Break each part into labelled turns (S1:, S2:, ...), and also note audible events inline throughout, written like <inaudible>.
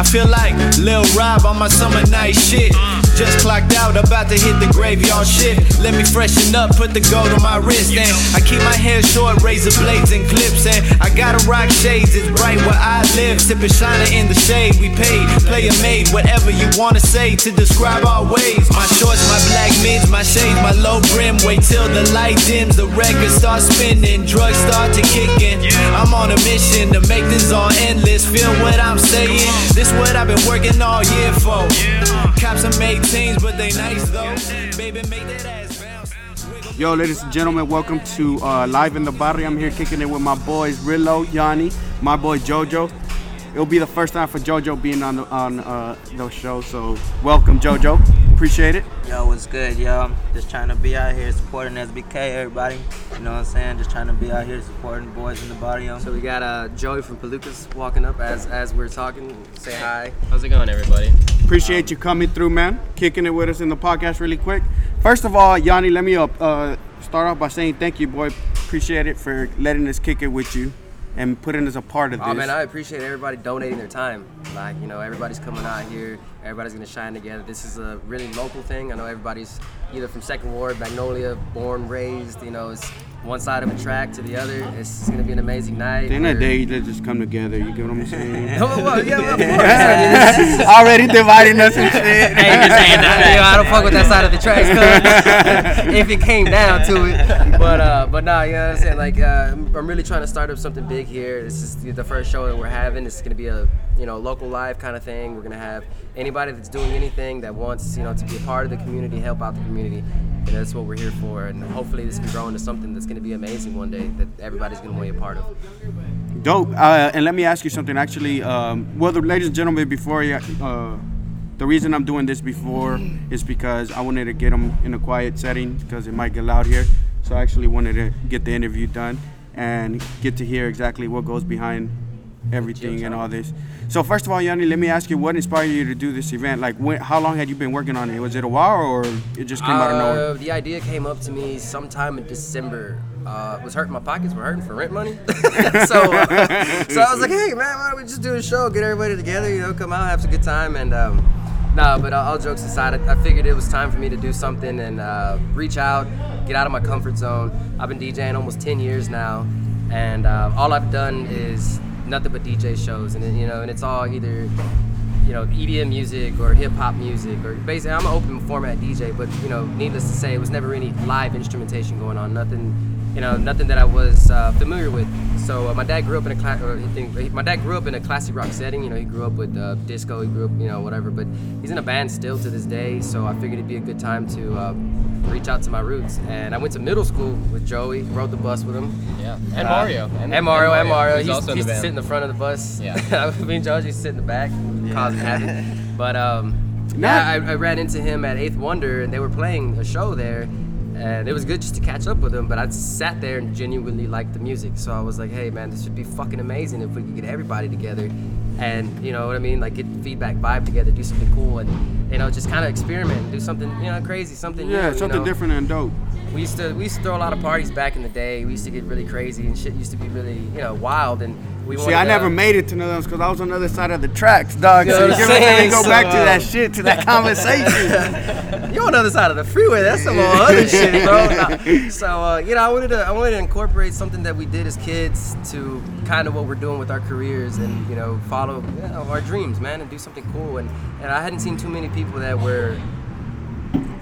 S1: I feel like Lil Rob on my summer night shit. Just clocked out, about to hit the graveyard shit. Let me freshen up, put the gold on my wrist, and I keep my hair short, razor blades and clips, and I gotta rock shades. It's bright where I live, sipping shiner in the shade. We paid, play player made, whatever you wanna say to describe our ways. My shorts, my black mids, my shades, my low brim. Wait till the light dims, the record starts spinning, drugs start to kick in. I'm on a mission to make this all endless. Feel what I'm saying? This what I've been working all year for. Cops are made teams, but they nice though. Baby, make that ass bounce.
S2: Yo, ladies and gentlemen, welcome to uh, Live in the Barrio. I'm here kicking it with my boys Rillo, Yanni, my boy Jojo. It'll be the first time for Jojo being on the, on uh, those shows, so welcome Jojo. Appreciate it.
S3: Yo, what's good, yo? Just trying to be out here supporting SBK, everybody. You know what I'm saying? Just trying to be out here supporting boys in the barrio.
S4: So we got uh, Joey from Pelukas walking up as as we're talking. Say hi.
S5: How's it going, everybody?
S2: Appreciate you coming through, man. Kicking it with us in the podcast really quick. First of all, Yanni, let me up, uh, start off by saying thank you, boy. Appreciate it for letting us kick it with you and putting us a part of this.
S4: Oh man, I appreciate everybody donating their time. Like you know, everybody's coming out here. Everybody's gonna shine together. This is a really local thing. I know everybody's either from Second Ward, Magnolia, born, raised. You know, it's one side of a track to the other. It's gonna be an amazing night.
S2: At the end of the day, let's just come together. You get what I'm saying? <laughs>
S4: Oh, well, yeah, well, of course. I mean, this <laughs> is-
S2: Already dividing us and shit.
S4: Hey, you're saying that. <laughs> You know, I don't fuck with that side of the tracks, if it came down to it. But uh, but no, you know what I'm saying. Like, uh, I'm really trying to start up something big here. This is the first show that we're having. It's gonna be a you know local live kind of thing. We're gonna have anybody that's doing anything that wants you know to be a part of the community, help out the community. And that's what we're here for. And hopefully this can grow into something that's gonna be amazing one day that everybody's gonna want to be a part of.
S2: Dope. Uh, and let me ask you something. Actually, um, well, the ladies and gentlemen, before uh, the reason I'm doing this before is because I wanted to get them in a quiet setting because it might get loud here. So I actually wanted to get the interview done and get to hear exactly what goes behind everything and all this. So first of all, Yanni, let me ask you, what inspired you to do this event? Like, when, how long had you been working on it? Was it a while or it just came out of nowhere?
S4: Uh, the idea came up to me sometime in December. Uh, was hurting my pockets were hurting for rent money, <laughs> so uh, so I was like, hey man, why don't we just do a show, get everybody together, you know, come out, have some good time, and um, no, but all jokes aside, I, I figured it was time for me to do something and uh, reach out, get out of my comfort zone. I've been DJing almost 10 years now, and uh, all I've done is nothing but DJ shows, and you know, and it's all either you know, EDM music or hip hop music or basically I'm an open format DJ, but you know, needless to say, it was never any live instrumentation going on. Nothing, you know, nothing that I was uh, familiar with. So uh, my dad grew up in a cla- or he think, my dad grew up in a classic rock setting. You know, he grew up with uh, disco. He grew up, you know, whatever. But he's in a band still to this day. So I figured it'd be a good time to uh, reach out to my roots. And I went to middle school with Joey, rode the bus with him.
S5: Yeah, and
S4: Uh,
S5: Mario.
S4: And, Mario, and Mario.
S5: He's
S4: He used,
S5: also in the band.
S4: sit in the front of the bus.
S5: Yeah. <laughs>
S4: Me and Joey used to sit in the back, yeah. causing havoc. <laughs> But um,
S2: Nah.
S4: yeah, I, I ran into him at Eighth Wonder, and they were playing a show there, and it was good just to catch up with him. But I sat there and genuinely liked the music, so I was like, hey man, this would be fucking amazing if we could get everybody together, and you know what I mean, like get feedback, vibe together, do something cool, and you know just kind of experiment, do something you know crazy, something new,
S2: Yeah,
S4: you
S2: something
S4: know?
S2: different and dope.
S4: We used to we used to throw a lot of parties back in the day. We used to get really crazy and shit used to be really you know wild and we
S2: See, I
S4: to-
S2: never made it to none of because I was on the other side of the tracks, dog.
S4: You
S2: so
S4: know
S2: you
S4: what
S2: get
S4: I'm
S2: what I'm saying?
S4: saying?
S2: Go
S4: So,
S2: back to
S4: uh,
S2: that shit, to that conversation. <laughs>
S4: You're on the other side of the freeway. That's some other shit, bro. Nah. So uh, you know, I wanted to I wanted to incorporate something that we did as kids to kind of what we're doing with our careers and you know follow you know, our dreams, man, and do something cool. And and I hadn't seen too many people that were.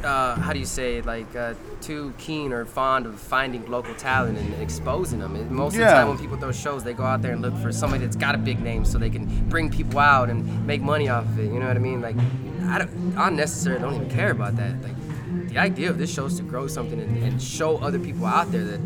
S4: Uh, how do you say like uh, too keen or fond of finding local talent and exposing them. And most of the time when people throw shows, they go out there and look for somebody that's got a big name so they can bring people out and make money off of it. You know what I mean? Like, I don't, I necessarily don't even care about that. Like, the idea of this show is to grow something and, and show other people out there that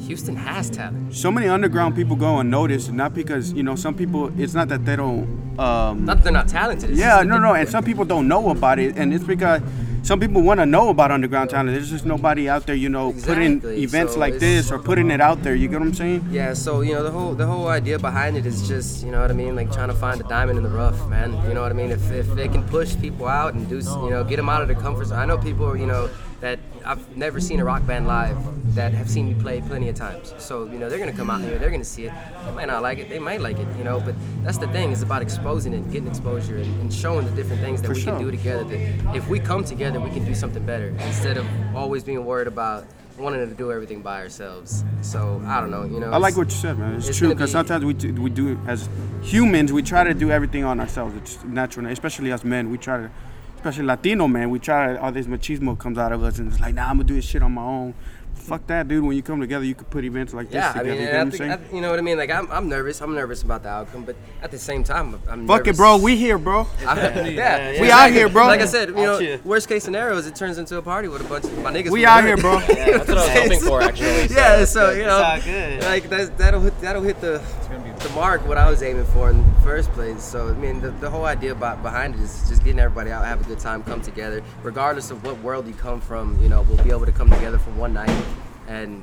S4: Houston has talent.
S2: so many underground people go unnoticed, not because you know some people. It's not that they don't um,
S4: Not that they're not talented.
S2: yeah, no, no, and some people don't know about it, and it's because some people want to know about underground talent. There's just nobody out there, you know, putting events
S4: so
S2: like this or putting it out there. You get what I'm saying?
S4: Yeah, so you know the whole the whole idea behind it is just you know what I mean, like trying to find a diamond in the rough, man. You know what I mean? If, if they can push people out and do you know get them out of their comfort zone. I know people you know that I've never seen a rock band live that have seen me play plenty of times. So you know they're gonna come out here, they're gonna see it. They might not like it, they might like it, you know. But that's the thing. It's about exposing it, getting exposure, and, and showing the different things that
S2: For
S4: we
S2: sure.
S4: can do together. That if we come together, we can do something better instead of always being worried about wanting to do everything by ourselves. So I don't know, you know.
S2: I like what you said, man. It's,
S4: it's
S2: true because
S4: be-
S2: sometimes we do, we do as humans we try to do everything on ourselves. It's natural, especially as men. We try to, especially Latino man, we try all this machismo comes out of us, and it's like, nah, I'm gonna do this shit on my own. Fuck that, dude. When you come together, you could put events like
S4: Yeah,
S2: this
S4: I
S2: together.
S4: mean,
S2: you know
S4: I
S2: what I'm
S4: think,
S2: saying?
S4: I, you know what I mean. Like, I'm, I'm nervous. I'm nervous about the outcome, but at the same time, I'm
S2: Fuck it, bro. We here, bro. <laughs>
S4: I- yeah,
S2: We out here, bro.
S4: Like I said, you know,
S3: Out here.
S4: worst case scenario is it turns into a party with a bunch of my niggas.
S2: We
S4: from
S2: out here,
S4: hood.
S2: bro. <laughs>
S5: That's what I was hoping for, actually. <laughs>
S4: yeah, so you know,
S3: all good.
S4: like that, that'll hit, that'll hit the the mark what I was aiming for in the first place. So I mean, the, the whole idea about behind it is just getting everybody out, have a good time, come together, regardless of what world you come from. You know, we'll be able to come together for one night and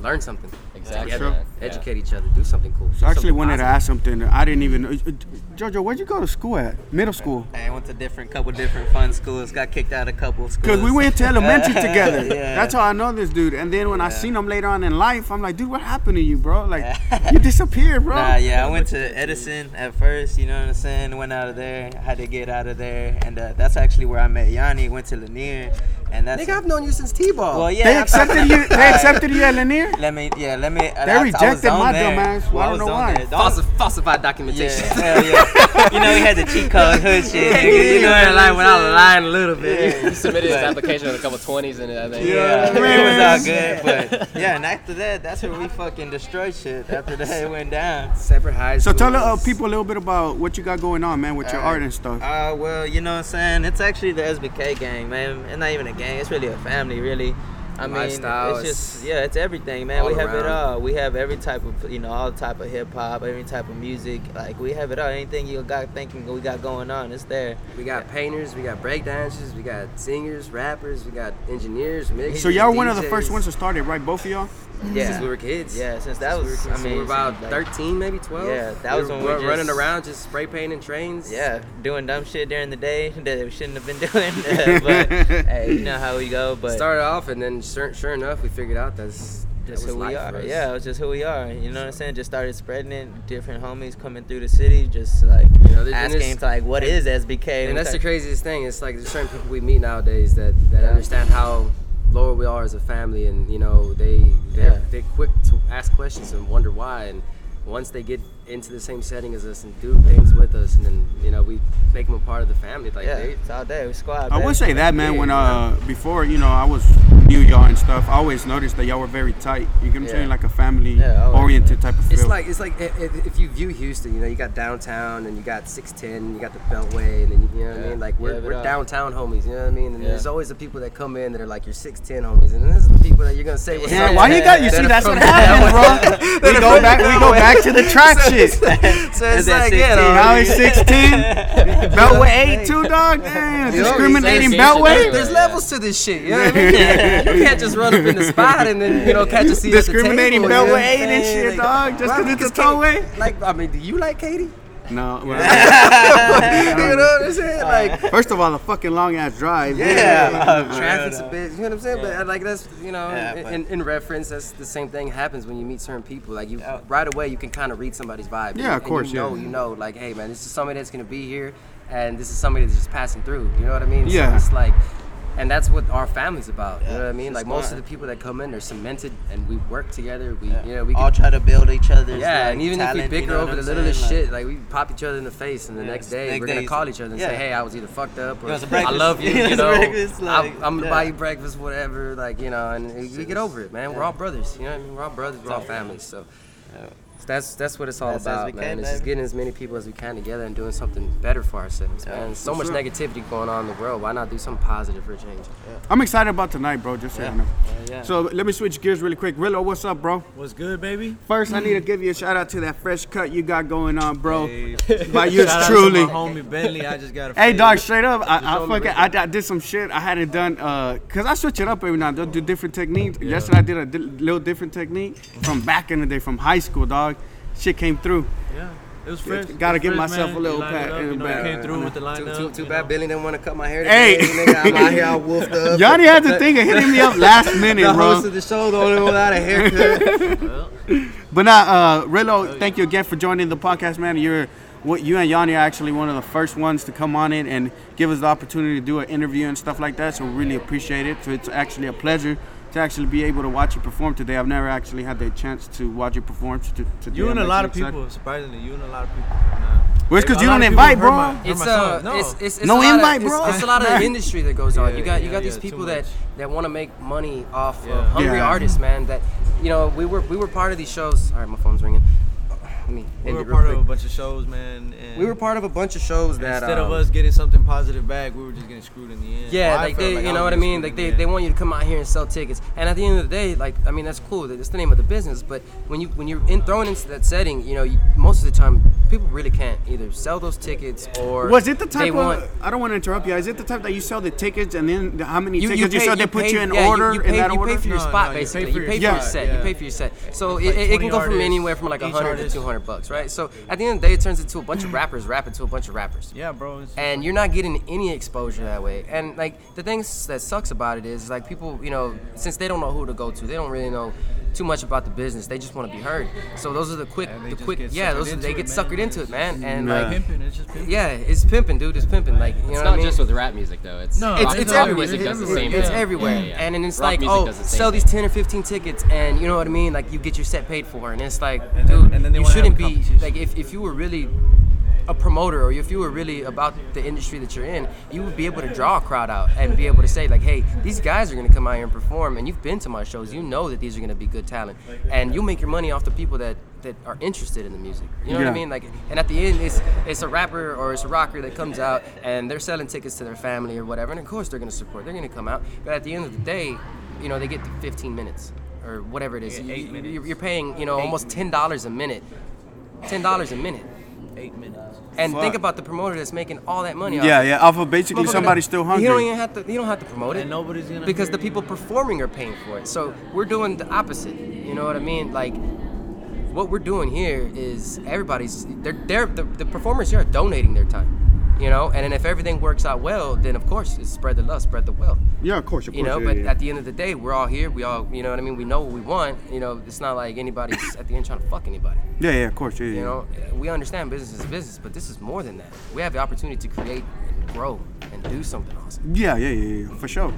S4: learn something.
S5: Exactly,
S4: together,
S5: man. Yeah.
S4: Educate each other, do something cool.
S2: So I actually
S4: something
S2: wanted to ask something. I didn't even. uh, uh, Jojo, where'd you go to school at? Middle school.
S3: I went to different couple different fun schools. Got kicked out of a couple schools.
S2: Cause we went to elementary <laughs> together.
S3: Yeah.
S2: That's how I know this dude. And then when I seen him later on in life, I'm like, dude, what happened to you, bro? Like, you disappeared, bro.
S3: Nah, yeah, I went to Edison at first, you know what I'm saying? Went out of there, had to get out of there, and uh, that's actually where I met Yanni. Went to Lanier, and that's
S4: Nigga, I've known you since T-ball.
S3: well, yeah.
S2: They accepted you. <laughs> They accepted you at Lanier.
S3: Let me, yeah, let me.
S2: They rejected my dumb ass. Well, I don't know why.
S4: Falsi- falsified documentation.
S3: Yeah, hell yeah. <laughs> you know, he had the cheat code <laughs> hood shit.
S4: Yeah, you know,
S3: what
S4: that line
S3: I'm
S4: without lying a little bit.
S5: He submitted his application with a couple 20s in it, I think.
S3: Yeah,
S2: Man.
S3: it was all good, but yeah, and after that, that's where we fucking destroyed shit. After that, it went down.
S4: Separate high
S2: So tell uh, people a little bit about what you got going on, man, with your
S3: Alright.
S2: art and stuff.
S3: Uh, well, you know what I'm saying? It's actually the SBK gang, man. It's not even a gang. It's really a family, really. I mean,
S4: Lifestyle,
S3: it's
S4: it's
S3: just yeah, it's everything, man. We have it all. We have every type of you know, all type of hip hop, every type of music. Like we have it all. Anything you got thinking we got going on, it's there.
S4: We got painters, we got breakdancers, we got singers, rappers, we got engineers, mixers.
S2: So y'all were one of the first ones to start it, right? Both of y'all.
S3: Yeah.
S4: Since we were kids.
S3: Yeah, since that
S4: Since we
S3: was-
S4: were
S3: I
S4: kids. So
S3: mean,
S4: we were about
S3: like-
S4: 13, maybe 12.
S3: Yeah, that was when we were
S4: running
S3: just-
S4: around just spray painting trains.
S3: Yeah, doing dumb shit during the day <laughs> that we shouldn't have been <laughs> doing. Uh, but <laughs> hey, you know how we go. But
S4: Started off, and then sure, sure enough, we figured out that's that was
S3: who we are. Yeah, it was just who we are. You know what I'm saying? Just started spreading it. Different homies coming through the city, just like
S4: You know,
S3: asking like, what is SBK?
S4: And that's the craziest thing. It's like there's certain people we meet nowadays that, that understand how lower we are as a family, and you know they they're,
S3: Yeah.
S4: they're quick to ask questions and wonder why. And once they get into the same setting as us and do things with us, and then you know we make them a part of the family. Like
S3: Yeah,
S4: they,
S3: it's all day. We squad.
S2: I
S3: baby.
S2: would say that, man. When
S4: Yeah.
S2: uh before, you know, I was knew y'all and stuff. I always noticed that y'all were very tight. You get what I'm saying? Like a family
S3: Yeah, always,
S2: oriented type of feel.
S4: It's like it's like i- i- if you view Houston, you know, you got downtown and you got 610, you got the Beltway, and then you know what I mean. Like we're,
S3: Yeah,
S4: we're
S3: uh,
S4: downtown homies, you know what I mean. And
S3: Yeah.
S4: there's always the people that come in that are like your 610 homies, and then there's the people that you're gonna say what's
S2: yeah,
S4: up
S2: why
S4: to
S2: you got? You see, that's what
S4: the
S2: happens, bro. <laughs> We go back. We go back to the <laughs> track shit. <laughs>
S4: So it's like
S3: 16?
S4: you know,
S2: Now he's 16. <laughs> Beltway 8 too, dog. Damn,
S4: You know,
S2: discriminating Beltway.
S5: Anyway,
S4: there's
S5: yeah.
S4: levels to this shit. You know what I mean? <laughs> you can't just run up in the spot and then you know catch a seat
S2: Discriminating
S4: at the table.
S2: Beltway 8 and shit, dog, just
S4: why?
S2: 'cause it's a
S4: Katy-
S2: tollway?
S4: Like, I mean, do you like Katy?
S2: No. <laughs> well,
S4: you know what I'm saying? Like. <laughs>
S2: First of all, the fucking long ass drive.
S3: Yeah.
S4: Traffic's a bit, you know what I'm saying? But uh, like that's, you know,
S3: Yeah,
S4: in, in, in reference, that's the same thing happens when you meet certain people. Like you,
S3: Yeah.
S4: right away, you can kind of read somebody's vibe.
S2: Yeah,
S4: And
S2: of course,
S4: You know, you know, like, hey man, this is somebody that's gonna be here, and this is somebody that's just passing through. You know what I mean?
S2: Yeah.
S4: So it's like, and that's what our family's about. you know what I mean? Like most of the people that come in, they're cemented, and we work together. We, you know, we
S3: all
S4: can,
S3: try to build each other's.
S4: yeah,
S3: like,
S4: and even
S3: talent,
S4: if we
S3: you
S4: bicker
S3: know
S4: over the littlest
S3: saying?
S4: shit, like we pop each other in the face, and the
S3: Yeah,
S4: next day
S3: next
S4: we're gonna call each other and
S3: yeah.
S4: say, "Hey, I was either fucked up or
S3: You
S4: I love you." <laughs>
S3: You
S4: You know.
S3: Like,
S4: I'm, I'm gonna
S3: yeah.
S4: buy you breakfast, whatever. Like you know, and we get over it, man. We're all brothers. You know, what I mean? we're all brothers. We're all families. So That's that's what it's all
S3: Best as
S4: about,
S3: we
S4: man.
S3: can,
S4: it's just getting as many people as we can together and doing something better for ourselves,
S3: Yeah.
S4: man. So much
S2: sure.
S4: negativity going on in the world. Why not do something positive for a change?
S2: I'm excited about tonight, bro. Just so
S3: Yeah.
S2: you know.
S3: Yeah, yeah.
S2: So let me switch gears really quick. Rillo, what's up, bro?
S6: What's good, baby?
S2: First, I need to give you a shout out to that fresh cut you got going on, bro.
S6: Hey, <laughs>
S2: By yours truly.
S6: My homie Bentley. I just got a <laughs>
S2: Hey, dog, straight up, I, I fucking, I, I did some shit. I had it done, uh, cause I switch it up every now and then, do different techniques. Yesterday I did a di- little different technique from back in the day, from high school, dog. Shit came through.
S6: Yeah, it was fresh.
S2: Gotta give myself
S6: man.
S2: a little
S6: You lined it
S2: pat in the
S6: know,
S2: back.
S6: you came through with the
S4: Too,
S6: lineup.
S4: too, too
S6: you
S4: bad
S6: know.
S4: Billy didn't want to cut my hair
S2: Hey.
S4: today. nigga, I'm out here all wolfed up.
S2: Yanni had the thing of hitting me up last <laughs> minute,
S4: the
S2: bro.
S4: host of the show, the only one without a haircut. <laughs>
S2: But now, uh, Rillo, thank you again for joining the podcast, man. You're what you and Yanni are actually one of the first ones to come on it and give us the opportunity to do an interview and stuff like that. So we really appreciate it. So it's actually a pleasure to actually be able to watch you perform today. I've never actually had the chance to watch you perform. To, today.
S6: You and a lot of
S2: actually
S6: people,
S2: excited.
S6: surprisingly, you and a lot of people. right.
S2: Well, it's 'cause
S6: A
S2: you don't invite, bro.
S6: my-
S4: It's
S6: my
S4: uh.
S6: No.
S4: it's, it's, it's
S2: No
S4: a lot
S2: invite,
S4: of,
S2: bro.
S4: It's, a lot of <laughs>
S2: Man.
S4: industry that goes on.
S6: Yeah,
S4: you got you
S6: yeah,
S4: got these people that that want to make money off
S6: Yeah.
S4: of hungry
S2: Yeah.
S4: artists, man. That you know we were we were part of these shows. All right, my phone's ringing. I mean,
S6: we were part of a bunch of shows, man.
S4: we were part of a bunch of shows that
S6: instead
S4: um,
S6: of us getting something positive back, we were just getting screwed in the end.
S4: Yeah,
S6: well,
S4: like they,
S6: like
S4: you know what I mean? Like they,
S6: the
S4: they want you to come out here and sell tickets. And at the end of the day, like I mean, that's cool. That's the name of the business. But when you when you're in, thrown into that setting, you know, you, most of the time people really can't either sell those tickets or
S2: was it the type of want, I don't want to interrupt you. Is it the type that you sell the tickets and then how many
S4: you,
S2: tickets you,
S4: pay, you
S2: sell? They put you in
S4: yeah,
S2: order
S4: you, pay,
S2: in
S4: that
S2: order.
S4: You pay for your spot basically. You pay for your set. You pay for your set. So it can go from anywhere from like 100 to 200 hundred bucks, right? So at the end of the day, it turns into a bunch of rappers rapping to a bunch of rappers.
S6: Yeah, bro.
S4: And you're not getting any exposure that way. And like the things that sucks about it is like people, you know, since they don't know who to go to, they don't really know too much about the business. They just want to be heard. So those are the quick,
S6: Yeah,
S4: the quick, yeah, those are, they
S6: it,
S4: get
S6: man.
S4: suckered into it, man. And
S2: Yeah.
S4: like,
S6: pimping. It's just pimping.
S4: yeah, it's pimping, dude. It's pimping. Like you know
S5: It's
S4: what
S5: not
S4: I mean?
S5: just with rap music though. It's
S6: No,
S4: it's,
S5: rock,
S4: it's
S6: rock
S4: everywhere.
S5: music
S4: It's
S5: does the
S4: everywhere.
S5: same
S4: It's
S5: thing.
S4: everywhere.
S5: Yeah, yeah.
S4: And then it's
S5: Rock
S4: like, oh,
S5: the same
S4: sell these 10 or 15 tickets, and you know what I mean? Like you get your set paid for, and it's like,
S6: And then-
S4: dude,
S6: and then they
S4: you shouldn't be like if, if you were really a promoter or if you were really about the industry that you're in, you would be able to draw a crowd out and be able to say like, hey, these guys are gonna come out here and perform, and you've been to my shows, you know that these are gonna be good talent, and you make your money off the people that that are interested in the music. You know what I mean? Like, and at the end, it's it's a rapper or it's a rocker that comes out and they're selling tickets to their family or whatever, and of course they're gonna support, they're gonna come out, but at the end of the day, you know, they get the 15 minutes or whatever it is.
S6: Yeah, eight
S4: You-
S6: minutes.
S4: You're, you're paying, you know,
S6: Eight
S4: almost ten dollars a minute. Ten dollars a minute.
S6: Eight minutes.
S4: And
S2: Fuck.
S4: think about the promoter that's making all that money. off
S2: Yeah,
S4: it.
S2: yeah. Off of basically
S4: Motherfucker,
S2: somebody still
S4: He don't
S2: hungry.
S4: even have to. He don't have to promote it.
S6: And nobody's gonna
S4: because the
S6: it.
S4: people performing are paying for it. So we're doing the opposite. You know what I mean? Like what we're doing here is everybody's. They're they're the, the performers here are donating their time. You know, and then if everything works out well, then of course it's spread the love, spread the wealth.
S2: Yeah, of course, of
S4: You
S2: course.
S4: know,
S2: yeah,
S4: but
S2: yeah.
S4: at the end of the day, we're all here. We all, you know what I mean. We know what we want. You know, it's not like anybody's <coughs> at the end trying to fuck anybody.
S2: yeah, yeah, of course, yeah, yeah.
S4: You know, we understand business is business, but this is more than that. We have the opportunity to create and grow and do something awesome.
S2: Yeah, yeah, yeah, yeah, for sure.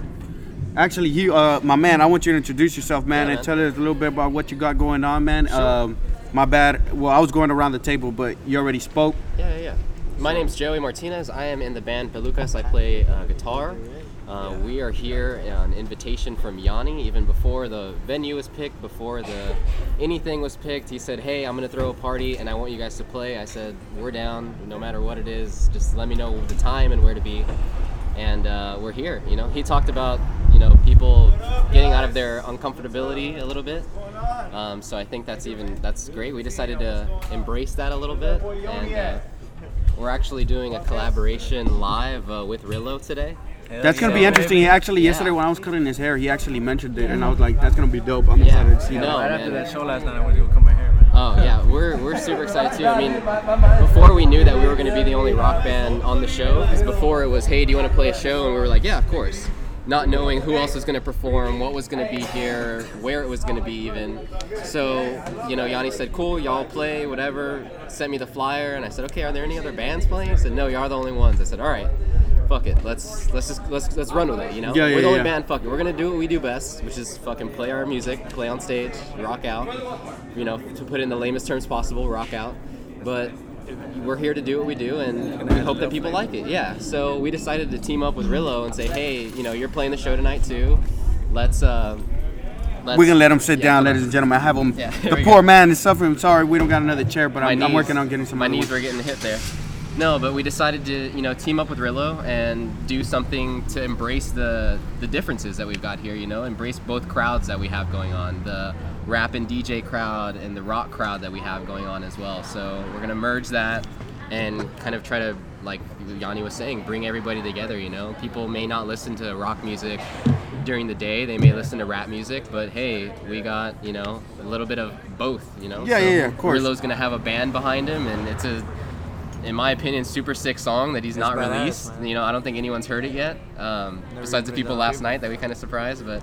S2: Actually, you, uh, my man, I want you to introduce yourself, man,
S5: Yeah,
S2: and
S5: man.
S2: tell us a little bit about what you got going on, man. Um, my bad. Well, I was going around the table, but you already spoke.
S5: Yeah, yeah, yeah. My name's Joey Martinez. I am in the band Pelukas. I play uh, guitar. Uh, we are here on invitation from Yanni. Even before the venue was picked, before the anything was picked, he said, "Hey, I'm gonna throw a party, and I want you guys to play." I said, "We're down, no matter what it is. Just let me know the time and where to be." And uh, we're here. You know, he talked about you know people getting out of their uncomfortability a little bit. Um, so I think that's even that's great. We decided to embrace that a little bit, and uh, we're actually doing a collaboration live uh, with Rillo today.
S6: Hell
S2: That's gonna
S6: yeah,
S2: be interesting. He actually
S5: Yeah.
S2: yesterday when I was cutting his hair, he actually mentioned it, and I was like, "That's gonna be dope." I'm
S5: Yeah.
S2: excited to see
S5: No,
S2: that.
S6: Right
S5: man.
S6: after that show last night, I went to go cut my hair, man.
S5: Oh yeah, we're we're super excited too. I mean, before we knew that we were going to be the only rock band on the show, because before it was, hey, do you want to play a show? And we were like, yeah, of course. Not knowing who else was going to perform, what was going to be here, where it was going to be even. So, you know, Yanni said, cool, y'all play, whatever. Sent me the flyer, and I said, okay, are there any other bands playing? He said, no, y'all are the only ones. I said, all right, fuck it, let's let's just let's let's run with it. You know,
S2: Yeah,
S5: we're the only
S2: yeah.
S5: band. Fuck it, we're gonna do what we do best, which is fucking play our music, play on stage, rock out. You know, to put it in the lamest terms possible, rock out. But we're here to do what we do, and we hope that people like it. Yeah. So we decided to team up with Rillo and say, hey, you know, you're playing the show tonight too. Let's uh, let's-
S2: We're gonna let him sit
S5: yeah,
S2: down, ladies and gentlemen. I have him.
S5: Yeah, <laughs>
S2: the poor
S5: go.
S2: man is suffering. I'm sorry, we don't got another chair, but I'm, I'm working on getting some.
S5: My knees were getting hit there. No, but we decided to, you know, team up with Rillo and do something to embrace the the differences that we've got here. You know, embrace both crowds that we have going on, the rap and DJ crowd and the rock crowd that we have going on as well. So we're gonna merge that and kind of try to, like Yanni was saying, bring everybody together. You know, people may not listen to rock music during the day; they may listen to rap music. But hey, we got you know a little bit of both. You know,
S2: Yeah, yeah, yeah, of course.
S5: Rillo's gonna have a band behind him, and it's a, in my opinion, super sick song that he's not released.
S6: man.
S5: You know, I don't think anyone's heard it yet. Um, besides the people last
S6: people.
S5: night that we kind of surprised, but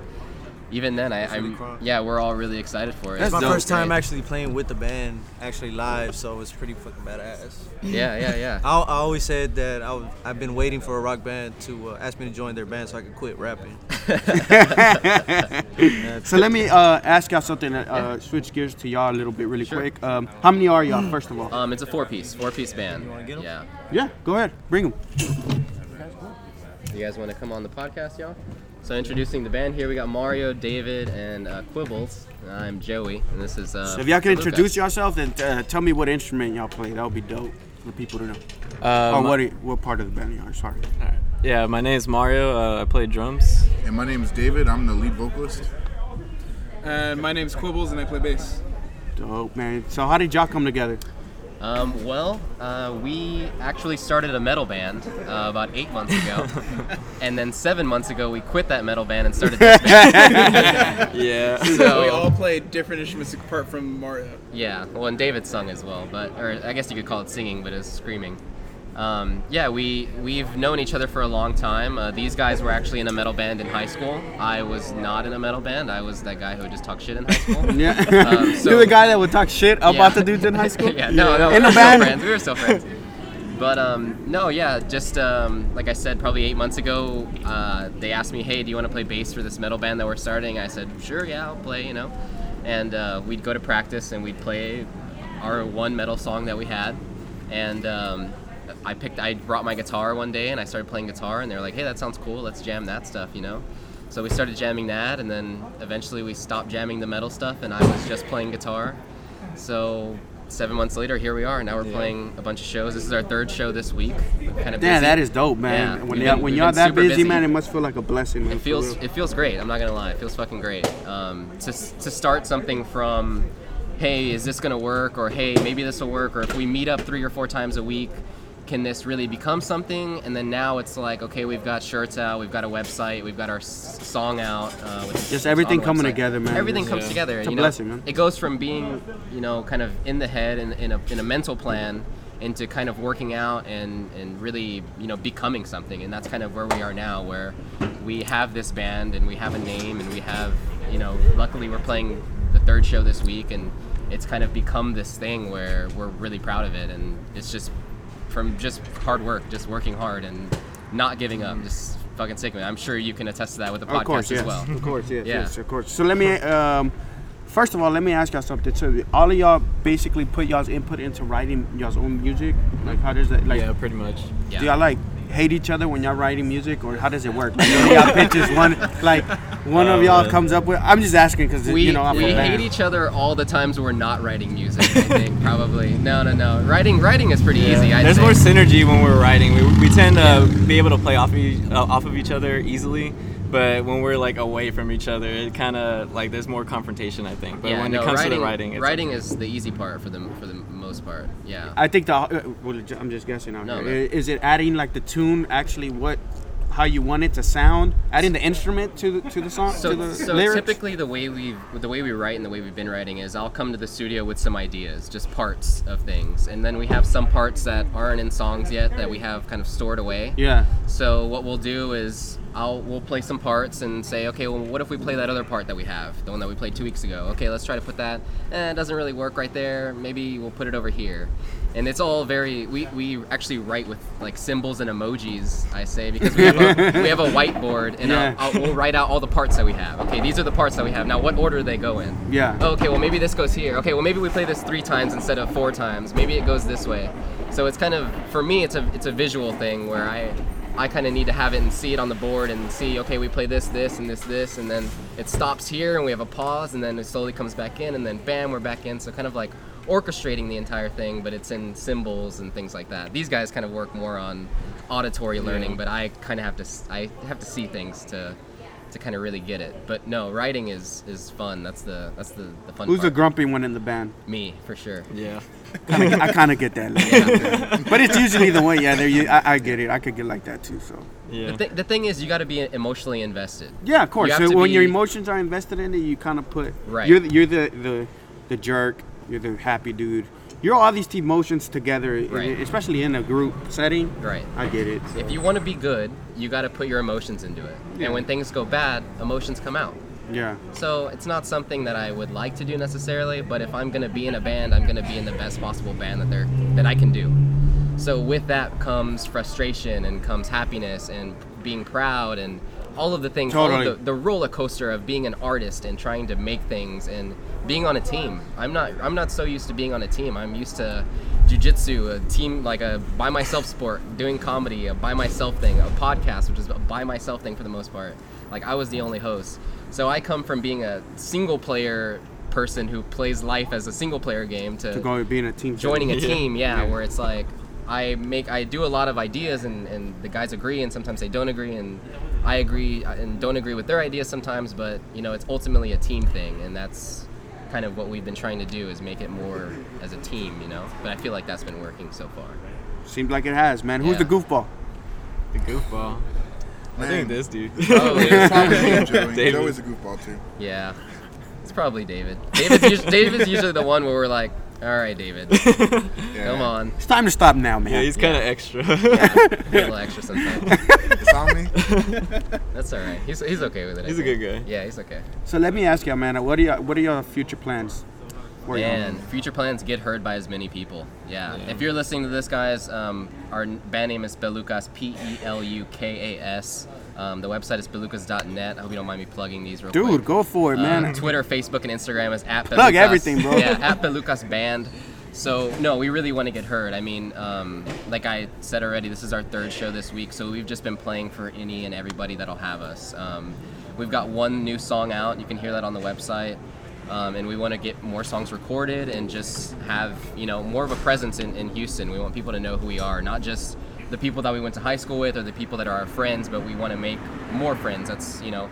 S5: even then, I, I'm
S6: cool.
S5: yeah, we're all really excited for it.
S2: That's
S6: It's my
S2: dope,
S6: first time
S5: Great.
S6: actually playing with the band, actually live, so it's pretty fucking badass.
S5: Yeah, yeah, yeah. <laughs>
S6: I, I always said that I w- I've been waiting for a rock band to uh, ask me to join their band so I could quit rapping. <laughs>
S2: So let me uh, ask y'all something. Uh, switch gears to y'all a little bit, really
S5: Sure.
S2: quick. Um, how many are y'all, first of all?
S5: Um, it's a four-piece, four-piece band.
S6: wanna get 'em?
S5: Yeah.
S2: yeah, go ahead, bring them.
S5: You guys want to come on the podcast, y'all? So introducing the band here, we got Mario, David, and uh, Quibbles. I'm Joey, and this is. Uh,
S2: So if y'all can
S5: Luca.
S2: introduce yourself and uh, tell me what instrument y'all play, that would be dope for people to know.
S7: Uh,
S2: or
S7: my-
S2: what what part of the band you are. Sorry.
S7: Yeah, my name is Mario. Uh, I play drums.
S8: And my name is David. I'm the lead vocalist.
S9: And my name's Quibbles and I play bass.
S2: Dope, man. So how did y'all come together?
S5: Um, well, uh, we actually started a metal band uh, about eight months ago, <laughs> and then seven months ago we quit that metal band and started <laughs> this band. <laughs>
S7: Yeah.
S5: So-
S9: we all play different instruments apart from Mario.
S5: Yeah, well, and David sung as well, but or I guess you could call it singing, but it's screaming. Um, yeah, we we've known each other for a long time. Uh, these guys were actually in a metal band in high school. I was not in a metal band. I was that guy who would just talk shit in high school. <laughs>
S2: Yeah.
S5: Um, so- <laughs>
S2: You're the guy that would talk shit about
S5: Yeah.
S2: the dudes in high school? <laughs>
S5: yeah, no, no,
S2: In
S5: we still
S2: band?
S5: friends. We were still friends. But um, no, yeah, just um, like I said, probably eight months ago, uh, they asked me, "Hey, do you want to play bass for this metal band that we're starting?" I said, "Sure, yeah, I'll play," you know. And uh, we'd go to practice and we'd play our one metal song that we had. And um, I picked, I brought my guitar one day and I started playing guitar, and they were like, "Hey, that sounds cool. Let's jam that stuff," you know. So we started jamming that, and then eventually we stopped jamming the metal stuff, and I was just playing guitar. So seven months later, here we are. And now we're playing a bunch of shows. This is our third show this week. Kind of
S2: Yeah, that is dope, man.
S5: Yeah,
S2: when
S5: been-
S2: when y'all that busy,
S5: busy.
S2: man, it must feel like a blessing, man.
S5: It feels it feels great. I'm not gonna lie. It feels fucking great. Um, to to start something from, hey, is this gonna work? Or hey, maybe this will work. Or if we meet up three or four times a week, can this really become something? And then now it's like, okay, we've got shirts out, we've got a website, we've got our s- song out. Uh,
S2: Just everything coming
S5: website.
S2: together, man.
S5: Everything comes together.
S2: It's a
S5: you know?
S2: blessing, man.
S5: It goes from being, you know, kind of in the head and in a, in a mental plan into kind of working out and, and really, you know, becoming something. And that's kind of where we are now, where we have this band and we have a name and we have, you know, luckily we're playing the third show this week and it's kind of become this thing where we're really proud of it. And it's just from just hard work, just working hard and not giving up, just fucking sick of it. I'm sure you can attest to that with the podcast
S2: Of course, yes.
S5: as well.
S2: Of course, yes,
S5: Yeah.
S2: yes, of course. So let me, um, first of all, let me ask y'all something. So all of y'all basically put y'all's input into writing y'all's own music. Like, how does that? Like,
S7: Yeah, pretty much.
S5: Yeah.
S2: do y'all like hate each other when y'all writing music, or how does it work? Like, one of y'all <laughs> pitches one, like one of
S7: Oh,
S2: y'all comes up with. I'm just asking because
S5: we,
S2: you know I'm
S5: we
S2: a
S5: hate each other all the times we're not writing music. I think probably no, no, no. Writing, writing is pretty easy. I'd
S7: There's
S5: say.
S7: more synergy when we're writing. We, we tend to be able to play off of, each, uh, off of each other easily. But when we're like away from each other, it kind of like there's more confrontation, I think. But
S5: yeah,
S7: when
S5: no,
S7: it comes
S5: writing,
S7: to the writing, it's
S5: writing is the easy part for the for the most part. Yeah.
S2: I think the uh, well, I'm just guessing out
S5: No,
S2: here. Is it adding like the tune actually what how you want it to sound? Adding the instrument to the to the song
S5: So,
S2: to the
S5: so
S2: lyrics?
S5: typically the way we the way we write and the way we've been writing is I'll come to the studio with some ideas, just parts of things, and then we have some parts that aren't in songs yet that we have kind of stored away.
S2: Yeah.
S5: So what we'll do is I'll we'll play some parts and say, okay, well, what if we play that other part that we have, the one that we played two weeks ago? Okay, let's try to put that. Eh, it doesn't really work right there. Maybe we'll put it over here. And it's all very. We, we actually write with like symbols and emojis. I say because we have a <laughs> we have a whiteboard and
S2: Yeah.
S5: I'll, I'll, we'll write out all the parts that we have. Okay, these are the parts that we have. Now, what order do they go in?
S2: Yeah.
S5: Oh, okay, well maybe this goes here. Okay, well maybe we play this three times instead of four times. Maybe it goes this way. So it's kind of for me, it's a it's a visual thing where I I kind of need to have it and see it on the board and see, okay, we play this, this, and this, this, and then it stops here and we have a pause and then it slowly comes back in and then bam, we're back in. So kind of like orchestrating the entire thing, but it's in symbols and things like that. These guys kind of work more on auditory learning,
S2: Yeah.
S5: but I kind of have to s- I have to see things to to kind of really get it. But no, writing is is fun. That's the that's the, the fun
S2: Who's the grumpy one in the band?
S5: Me for sure.
S7: Yeah. <laughs>
S2: Kinda, I kind of get that. <laughs> like, but it's usually the one. Yeah, there. You, I, I get it. I could get like that too. So.
S7: Yeah.
S5: The, th- the thing is, you got to be emotionally invested.
S2: Yeah, of course.
S5: You
S2: So
S5: to
S2: when your emotions are invested in it, you kind of put.
S5: Right.
S2: You're the, you're the, the the jerk. You're the happy dude. You're all these emotions together,
S5: Right.
S2: especially in a group setting.
S5: Right.
S2: I get it. so.
S5: If you want to be good, you got to put your emotions into it.
S2: Yeah.
S5: And when things go bad, emotions come out.
S2: Yeah.
S5: So it's not something that I would like to do necessarily, but if I'm gonna be in a band, I'm gonna be in the best possible band that they're that I can do. So with that comes frustration and comes happiness and being proud and all of the things, all
S2: Totally.
S5: the, the roller coaster of being an artist and trying to make things and being on a team. I'm not I'm not so used to being on a team. I'm used to jujitsu, a team like a by myself sport, doing comedy, a by myself thing, a podcast, which is a by myself thing for the most part. Like I was the only host. So I come from being a single player person who plays life as a single player game to,
S2: To go being a team.
S5: joining a
S2: Yeah.
S5: team, yeah,
S2: Yeah.
S5: where it's like I make I do a lot of ideas and, and the guys agree and sometimes they don't agree and I agree and don't agree with their ideas sometimes, but you know, it's ultimately a team thing and that's kind of what we've been trying to do is make it more as a team, you know. But I feel like that's been working so far.
S2: Seems like it has, man. Who's
S5: Yeah.
S2: the goofball?
S7: The goofball. I think this dude.
S5: Oh, <laughs>
S8: It's probably me,
S5: David.
S8: Joey.
S7: David.
S8: Joey's a goofball too.
S5: Yeah. It's probably David. David's usually, <laughs> David's usually the one where we're like, all right, David, <laughs>
S8: Yeah.
S5: come on.
S2: It's time to stop now, man.
S7: Yeah, he's kind of extra.
S5: Be a little <laughs> extra sometimes.
S8: It's on me. <laughs>
S5: That's all right. He's, he's okay with it.
S7: He's a good guy.
S5: Yeah, he's okay.
S2: So let me ask you, Amanda. What are your What are your future plans? Where you
S5: And future plans get heard by as many people. Yeah.
S7: Yeah.
S5: If you're listening to this, guys, um, our band name is Pelukas, P E L U K A S. Um, the website is pelukas.net. I hope you don't mind me plugging these real quick.
S2: Dude, go for it, man.
S5: Uh, Twitter, Facebook, and Instagram is at
S2: Plug
S5: Pelukas.
S2: everything, bro.
S5: Yeah, at Pelukas Band. So no, we really want to get heard. I mean, um, like I said already, this is our third show this week, so we've just been playing for any and everybody that'll have us. Um, we've got one new song out. You can hear that on the website. Um, and we want to get more songs recorded and just have you know more of a presence in, in Houston. We want people to know who we are, not just the people that we went to high school with or the people that are our friends, but we want to make more friends. That's you know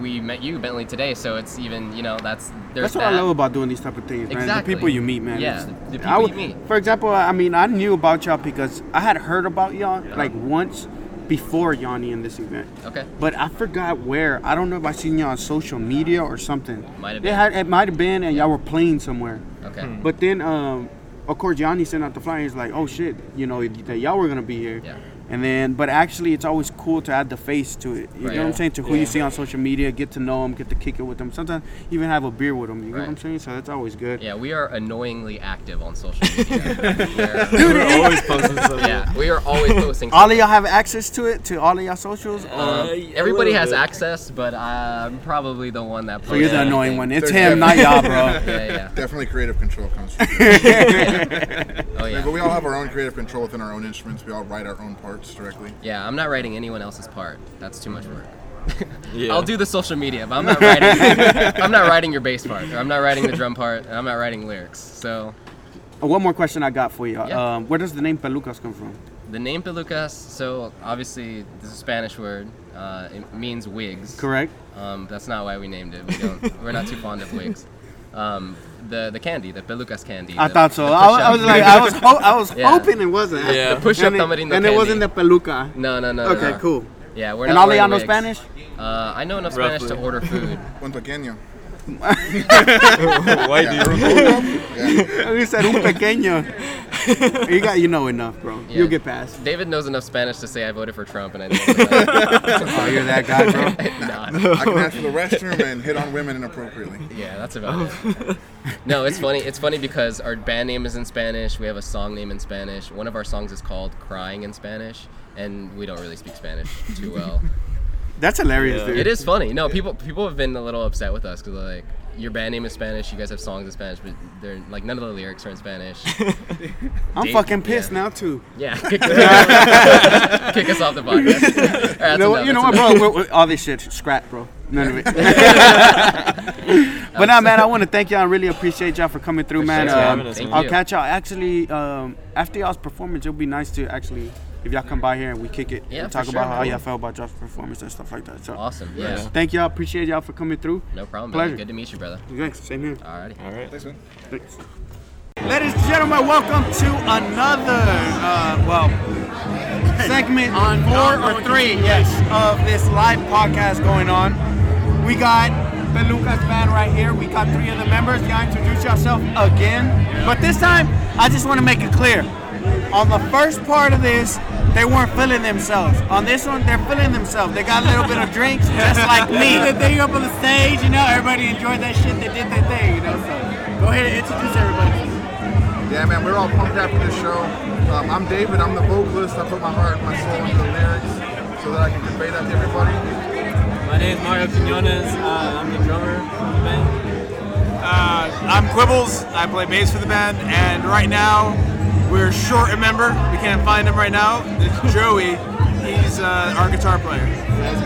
S5: we met you Bentley today, so it's even you know that's there's
S2: That's what
S5: that.
S2: I love about doing these type of things, man.
S5: Exactly.
S2: The people you meet, man.
S5: Yeah, the people
S2: I would-
S5: you meet.
S2: For example, I mean, I knew about y'all because I had heard about y'all like once before Yanni in this event.
S5: Okay.
S2: But I forgot where. I don't know if I seen y'all on social media or something.
S5: Might have
S2: It
S5: been.
S2: had it might have been, and y'all were playing somewhere.
S5: Okay.
S2: But then, um, of course, Yanni sent out the flyer. He's like, "Oh shit, you know that y'all were gonna be here."
S5: Yeah.
S2: And then, but actually, it's always cool to add the face to it. You
S5: Right.
S2: know what I'm saying? To who you see on social media, get to know them, get to kick it with them. Sometimes even have a beer with them. You know what I'm saying? So that's always good.
S5: Yeah, we are annoyingly active on social media. <laughs> We're-
S7: We're always posting something.
S5: yeah, we are always posting.
S2: All of y'all have access to it, to all of y'all socials.
S7: Uh, a
S5: everybody has
S7: bit.
S5: access, but I'm probably the one that.
S2: so you're the annoying one. It's
S8: There's
S2: him, not y'all, bro.
S5: Yeah, yeah.
S8: Definitely creative control comes <laughs> from. <laughs>
S5: Oh
S8: Yeah,
S5: yeah.
S8: but we all have our own creative control within our own instruments. We all write our own parts directly.
S5: Yeah, I'm not writing anyone else's part. That's too much work. <laughs>
S7: Yeah.
S5: I'll do the social media, but I'm not writing. <laughs> I'm not writing your bass part, or I'm not writing the drum part, and I'm not writing lyrics. So
S2: Uh, one more question I got for you.
S5: Yeah.
S2: Um, where does the name Pelukas come from?
S5: the name Pelucas. So obviously, this is a Spanish word. Uh, it means wigs.
S2: Correct.
S5: Um, that's not why we named it. We don't. we're not too fond of wigs. Um, the the candy, the Pelucas candy.
S2: I
S5: the-
S2: thought so. I, was- I was like, I was, ho- I was <laughs>
S5: Yeah.
S2: hoping it wasn't.
S7: Yeah.
S5: The push-up
S2: and it,
S5: tamarindo
S2: and it wasn't the peluca.
S5: No, no, no.
S2: Okay,
S5: no.
S2: cool.
S5: Yeah, we're
S2: And
S5: not
S2: all of y'all
S5: wearing
S2: know. Spanish?
S5: Uh, I know enough Spanish to order food. <laughs>
S8: Un <laughs> pequeño.
S7: White
S8: Yeah,
S7: dude.
S8: yeah.
S2: You said un pequeño. you got, you know enough, bro.
S5: Yeah.
S2: You'll get past.
S5: David knows enough Spanish to say I voted for Trump, and I <laughs> know.
S2: Oh, you're that guy, bro. <laughs>
S5: nah.
S8: I can ask for the restroom and hit on women inappropriately.
S5: Yeah, that's about it. No, it's funny. It's funny because our band name is in Spanish. We have a song name in Spanish. One of our songs is called "Crying" in Spanish, and we don't really speak Spanish too well.
S2: That's hilarious, dude.
S5: It is funny. No, people people have been a little upset with us because like your band name is Spanish. You guys have songs in Spanish, but they're like none of the lyrics are in Spanish. <laughs>
S2: I'm
S5: Dave-
S2: fucking pissed
S5: yeah.
S2: now too.
S5: Yeah, <laughs> kick, <laughs> kick us off the podcast. All right,
S2: You know,
S5: enough,
S2: you know
S5: that's
S2: what, bro?
S5: enough.
S2: We're- we're- all this shit, scrap, bro. None of it. but nah, man, I want to thank y'all. I really appreciate y'all for coming through,
S5: For
S2: man.
S5: sure.
S2: Um,
S5: Thank us.
S2: I'll
S5: you.
S2: catch y'all. Actually, um, after y'all's performance, it'll be nice to actually, if y'all come by here and we kick it
S5: Yeah,
S2: and talk
S5: sure,
S2: about how y'all felt about Josh's performance and stuff like that. So
S5: Awesome. Yeah.
S2: Thank y'all. Appreciate y'all for coming through.
S5: No problem.
S2: Pleasure.
S5: Man. Good to meet you, brother.
S2: Thanks. Same here.
S5: Alrighty.
S7: All right.
S9: Thanks, man.
S2: Thanks. Ladies and gentlemen, welcome to another, uh, well, <laughs> segment on four or three, yes, of this live podcast going on. We got Pelukas band right here. We got three of the members. Y'all introduce yourself again. But this time, I just want to make it clear. On the first part of this, they weren't feeling themselves. On this one, they're feeling themselves. They got a little bit of drinks, just like me. <laughs>
S10: They did the thing up on the stage, you know, everybody enjoyed that shit. They did their thing, you know. So go ahead and introduce everybody.
S8: Yeah, man, we're all pumped after this show. Um, I'm David. I'm the vocalist. I put my heart and my soul into the lyrics so that I can convey that to everybody.
S11: My name is Mario Quinones. Uh, I'm the drummer for the band.
S9: Uh, I'm Quibbles. I play bass for the band, and right now we're short a member. We can't find him right now. It's Joey. He's uh, our guitar player.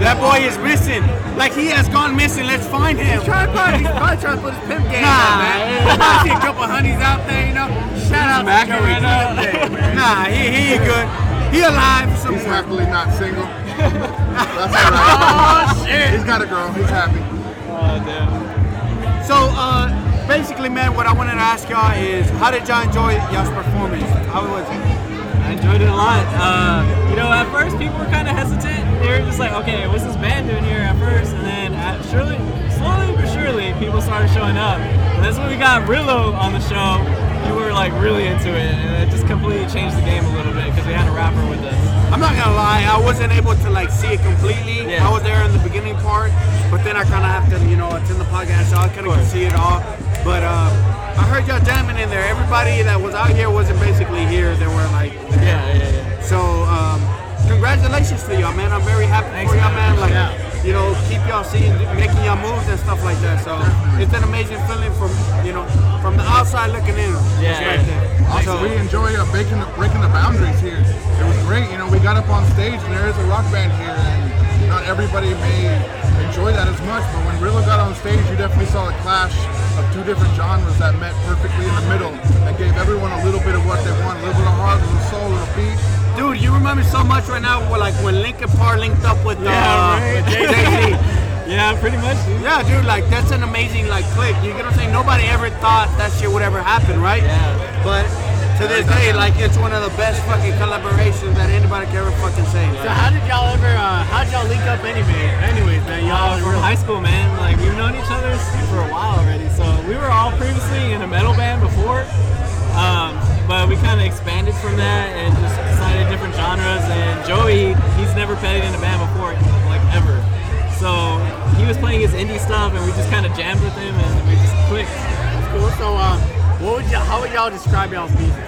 S2: That boy is missing. Like he has gone missing. Let's find him.
S10: Try to probably, he's probably trying to put his pimp game
S2: Nah.
S10: on, man. I see a couple honeys out there, you know. Shout out to Joey.
S11: right now.
S2: Nah, he, he good. He alive
S8: He's happily not single. That's all <laughs> right.
S10: Oh, shit.
S8: He's got a girl. He's happy.
S11: Oh, damn.
S2: So, uh, basically, man, what I wanted to ask y'all is, how did y'all enjoy y'all's performance? How was it?
S11: I enjoyed it a lot. Uh, you know, at first people were kind of hesitant. They were just like, okay, what's this band doing here at first? And then uh, surely, slowly but surely, people started showing up. And that's when we got Rillo on the show. You were like really into it, and it just completely changed the game a little bit because we had a rapper with us.
S2: I'm not gonna lie, I wasn't able to like see it completely.
S11: Yeah.
S2: I was there in the beginning part, but then I kind of have to, you know, attend the podcast, so I kind of can see it all. But uh, I heard y'all jamming in there. Everybody that was out here wasn't basically here. They were like,
S11: Yeah, yeah, yeah.
S2: So, um, congratulations to y'all, man. I'm very happy
S11: Thanks,
S2: for y'all,
S11: man.
S2: man. Like,
S11: Yeah.
S2: You know, keep y'all seeing, making y'all moves and stuff like that. So, it's an amazing feeling from, you know, from the outside looking in.
S11: Yeah,
S2: right there.
S8: Also,
S2: So-
S8: we enjoy uh, breaking, the, breaking the boundaries here. It was great. You know, we got up on stage and there is a rock band here, and not everybody may enjoy that as much. But when Rillo got on stage, you definitely saw a clash of two different genres that met perfectly in the middle and gave everyone a little bit of what they want, a little bit of heart, a little soul, a little beat.
S2: Dude, you remember so much right now, like when Linkin Park linked up with uh,
S11: Yeah, right. <laughs>
S2: Jay Z.
S11: Yeah, pretty much, dude.
S2: Yeah, dude, like that's an amazing like click. You get what I'm saying? Nobody ever thought that shit would ever happen, right?
S11: Yeah.
S2: But to this day, like it's one of the best fucking collaborations that anybody can ever fucking say.
S10: So how did y'all ever, uh, how did y'all link up anyway? Anyways, man, y'all
S11: Uh, from high school, man. Like we've known each other for a while already. So we were all previously in a metal band before, um, but we kind of expanded from that and just decided different genres. And Joey, he's never played in a band before, like ever. So he was playing his indie stuff, and we just kind of jammed with him, and we just clicked.
S10: cool. So, um, what would y'all, how would y'all describe y'all's music?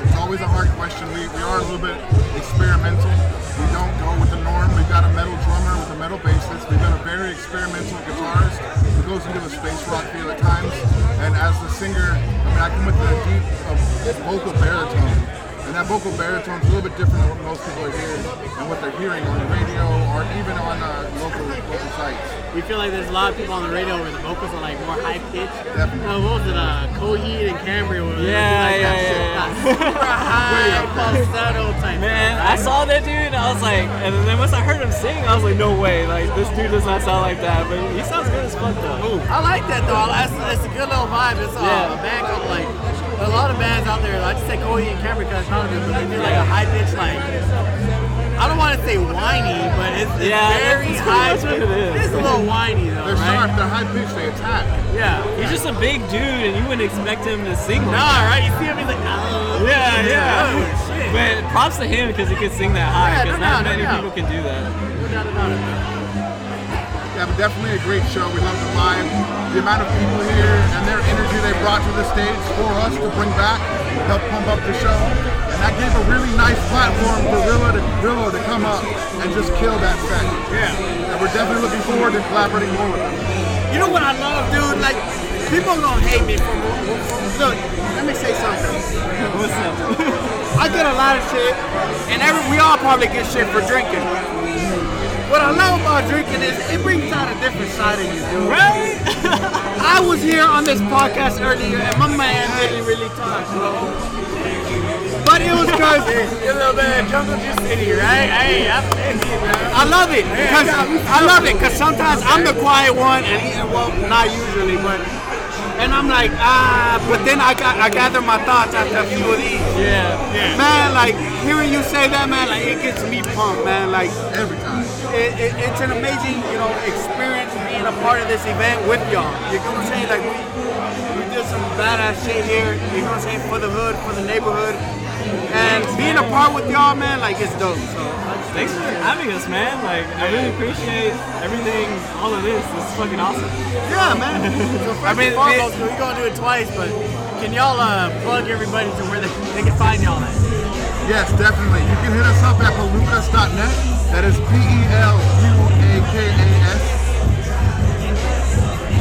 S8: It's always a hard question. We, we are a little bit experimental. We don't go with the norm. We've got a metal drummer with a metal bassist. We've got a very experimental guitarist who goes into a space rock feel at times. And as the singer, I mean, I come with the deep uh, vocal baritone. And that vocal baritone is a little bit different than what most people are hearing and what they're hearing on the radio or even on uh, local local sites.
S10: We feel like there's a lot of people on the radio where the vocals are like more high pitched.
S8: Definitely.
S10: Uh, what was it? Uh, Coheed and Cambria. Where
S11: Yeah,
S10: like
S11: yeah,
S10: that
S11: yeah,
S10: shit,
S11: yeah.
S10: that super high falsetto type.
S11: Man,
S10: stuff,
S11: I saw that dude, and I was like, and then once I heard him sing, I was like, no way, like this dude does not sound like that, but he sounds good as fuck though.
S10: I like that though. It's, it's a good little vibe. It's uh,
S11: Yeah.
S10: a band called like a lot of bands out there. I just say Coheed and Cambria because it's not good, but they do like a high pitch like. I don't want to say whiny, but it's, it's
S11: Yeah,
S10: very
S11: that's
S10: high.
S11: pretty much what it is.
S10: It's a little whiny though,
S8: They're
S10: right?
S8: sharp, they're high pitched, they attack.
S10: Yeah.
S11: He's just a big dude, and you wouldn't expect him to sing like
S10: Nah,
S11: that.
S10: right? You see him, he's like, oh.
S11: Yeah, yeah.
S10: Oh, shit.
S11: But props to him because he could sing that high,
S10: Yeah, no
S11: because not
S10: doubt, no
S11: many
S10: doubt.
S11: people can do that.
S10: No doubt about it, man.
S8: Yeah, but definitely a great show. We love the live. The amount of people here and their energy they brought to the stage for us to bring back, help pump up the show. And And that gave a really nice platform for Rillo to, Rillo to come up and just kill that set.
S10: Yeah.
S8: And we're definitely looking forward to collaborating more with them.
S10: You know what I love, dude? Like, people gonna hate me for. Look, let me say something. <laughs>
S11: What's up? <laughs>
S10: I get a lot of shit, and every we all probably get shit for drinking. What I love about drinking is it brings out a different side of you, dude.
S11: Right?
S10: I was here on this podcast earlier, and my man didn't really talk, bro. But it was because you bit of Jungle Juice in City, right? Hey, I, I love it because I love it because sometimes I'm the quiet one, and well, not usually, but and I'm like ah, but then I got I gather my thoughts after a few of these.
S11: Yeah.
S10: Yeah. Man, like hearing you say that, man, like it gets me pumped, man. Like
S8: every time.
S10: It, it, it's an amazing, you know, experience being a part of this event with y'all. You know what I'm saying? Like we we did some badass shit here. You know what I'm saying? For the hood, for the neighborhood, and being a part with y'all, man, like it's dope. So
S11: Thanks for having us, man. Like, I really appreciate everything, all of this. This is fucking awesome.
S10: Yeah, man. <laughs> So first
S11: I mean,
S10: and foremost, we're gonna do it twice, but can y'all uh, plug everybody to where they, they can find y'all at?
S8: Yes, definitely. You can hit us up at pelukas.net. That is P E L U A K A S.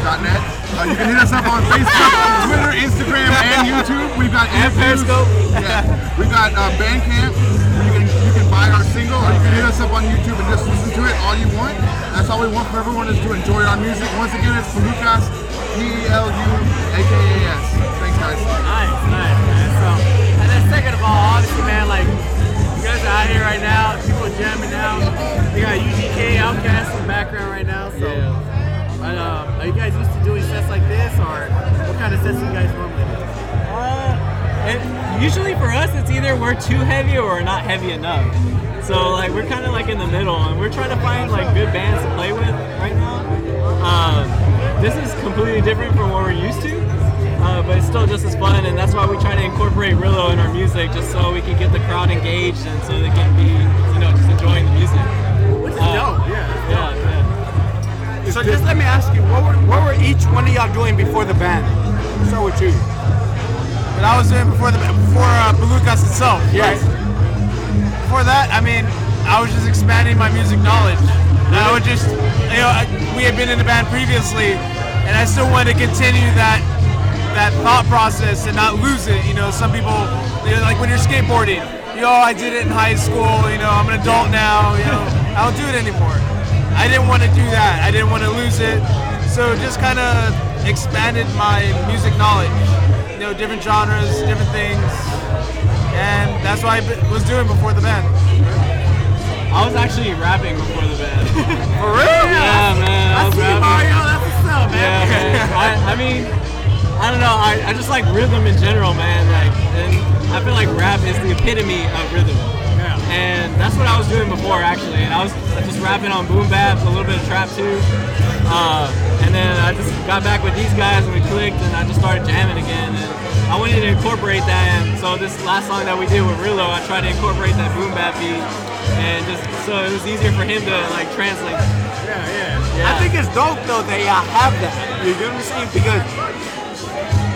S8: Dot net. Uh, you can hit us up on Facebook, <laughs> Twitter, Instagram, and YouTube. We've got
S11: And
S8: interviews.
S11: Periscope.
S8: Yeah. We've got uh, Bandcamp. Where you can buy our single, or you can hit us up on YouTube and just listen to it all you want. That's all we want for everyone is to enjoy our music. Once again, it's Pelukas, P E L U A K A S. Thanks, guys.
S10: Nice, nice, man. So, and then second of all, obviously, man, like you guys are out here right now, people are jamming out. They got UGK OutKast in the background right now. So, but, um, are you guys used to doing sets like this, or what kind of sets do you guys normally do?
S11: And usually for us, it's either we're too heavy or we're not heavy enough. So like we're kind of like in the middle, and we're trying to find like good bands to play with right now. Um, this is completely different from what we're used to, uh, but it's still just as fun, and that's why we try to incorporate Rillo in our music, just so we can get the crowd engaged and so they can be, you know, just enjoying the music.
S10: Which is
S11: Uh,
S10: dope, yeah.
S11: Yeah, yeah.
S2: So just let me ask you, what were, what were each one of y'all doing before the band? Let's start with you.
S9: What I was doing before the before uh, Pelukas itself.
S2: Yes.
S9: Before that, I mean, I was just expanding my music knowledge. And I would just, you know, I, we had been in the band previously, and I still wanted to continue that that thought process and not lose it. You know, some people, you know, like when you're skateboarding, you know, I did it in high school. You know, I'm an adult now. You know, I don't do it anymore. I didn't want to do that. I didn't want to lose it. So just kind of expanded my music knowledge. Know, different genres, different things, and that's what I was doing before the band.
S11: I was actually rapping before the band. <laughs>
S9: For real?
S11: Yeah, man. I,
S10: I
S11: was
S10: see
S11: rapping.
S10: Mario, that's what's up, man.
S11: Yeah, man. <laughs> I, I mean, I don't know. I, I just like rhythm in general, man. Like, and I feel like rap is the epitome of rhythm. And that's what I was doing before, actually. And I was just rapping on boom baps, a little bit of trap too. Uh, and then I just got back with these guys and we clicked, and I just started jamming again. And I wanted to incorporate that. And so this last song that we did with Rillo, I tried to incorporate that boom bap beat, and just so it was easier for him to like translate.
S10: Yeah, yeah.
S11: Yeah.
S2: I think it's dope though they uh, have that. You get what I'm saying? Because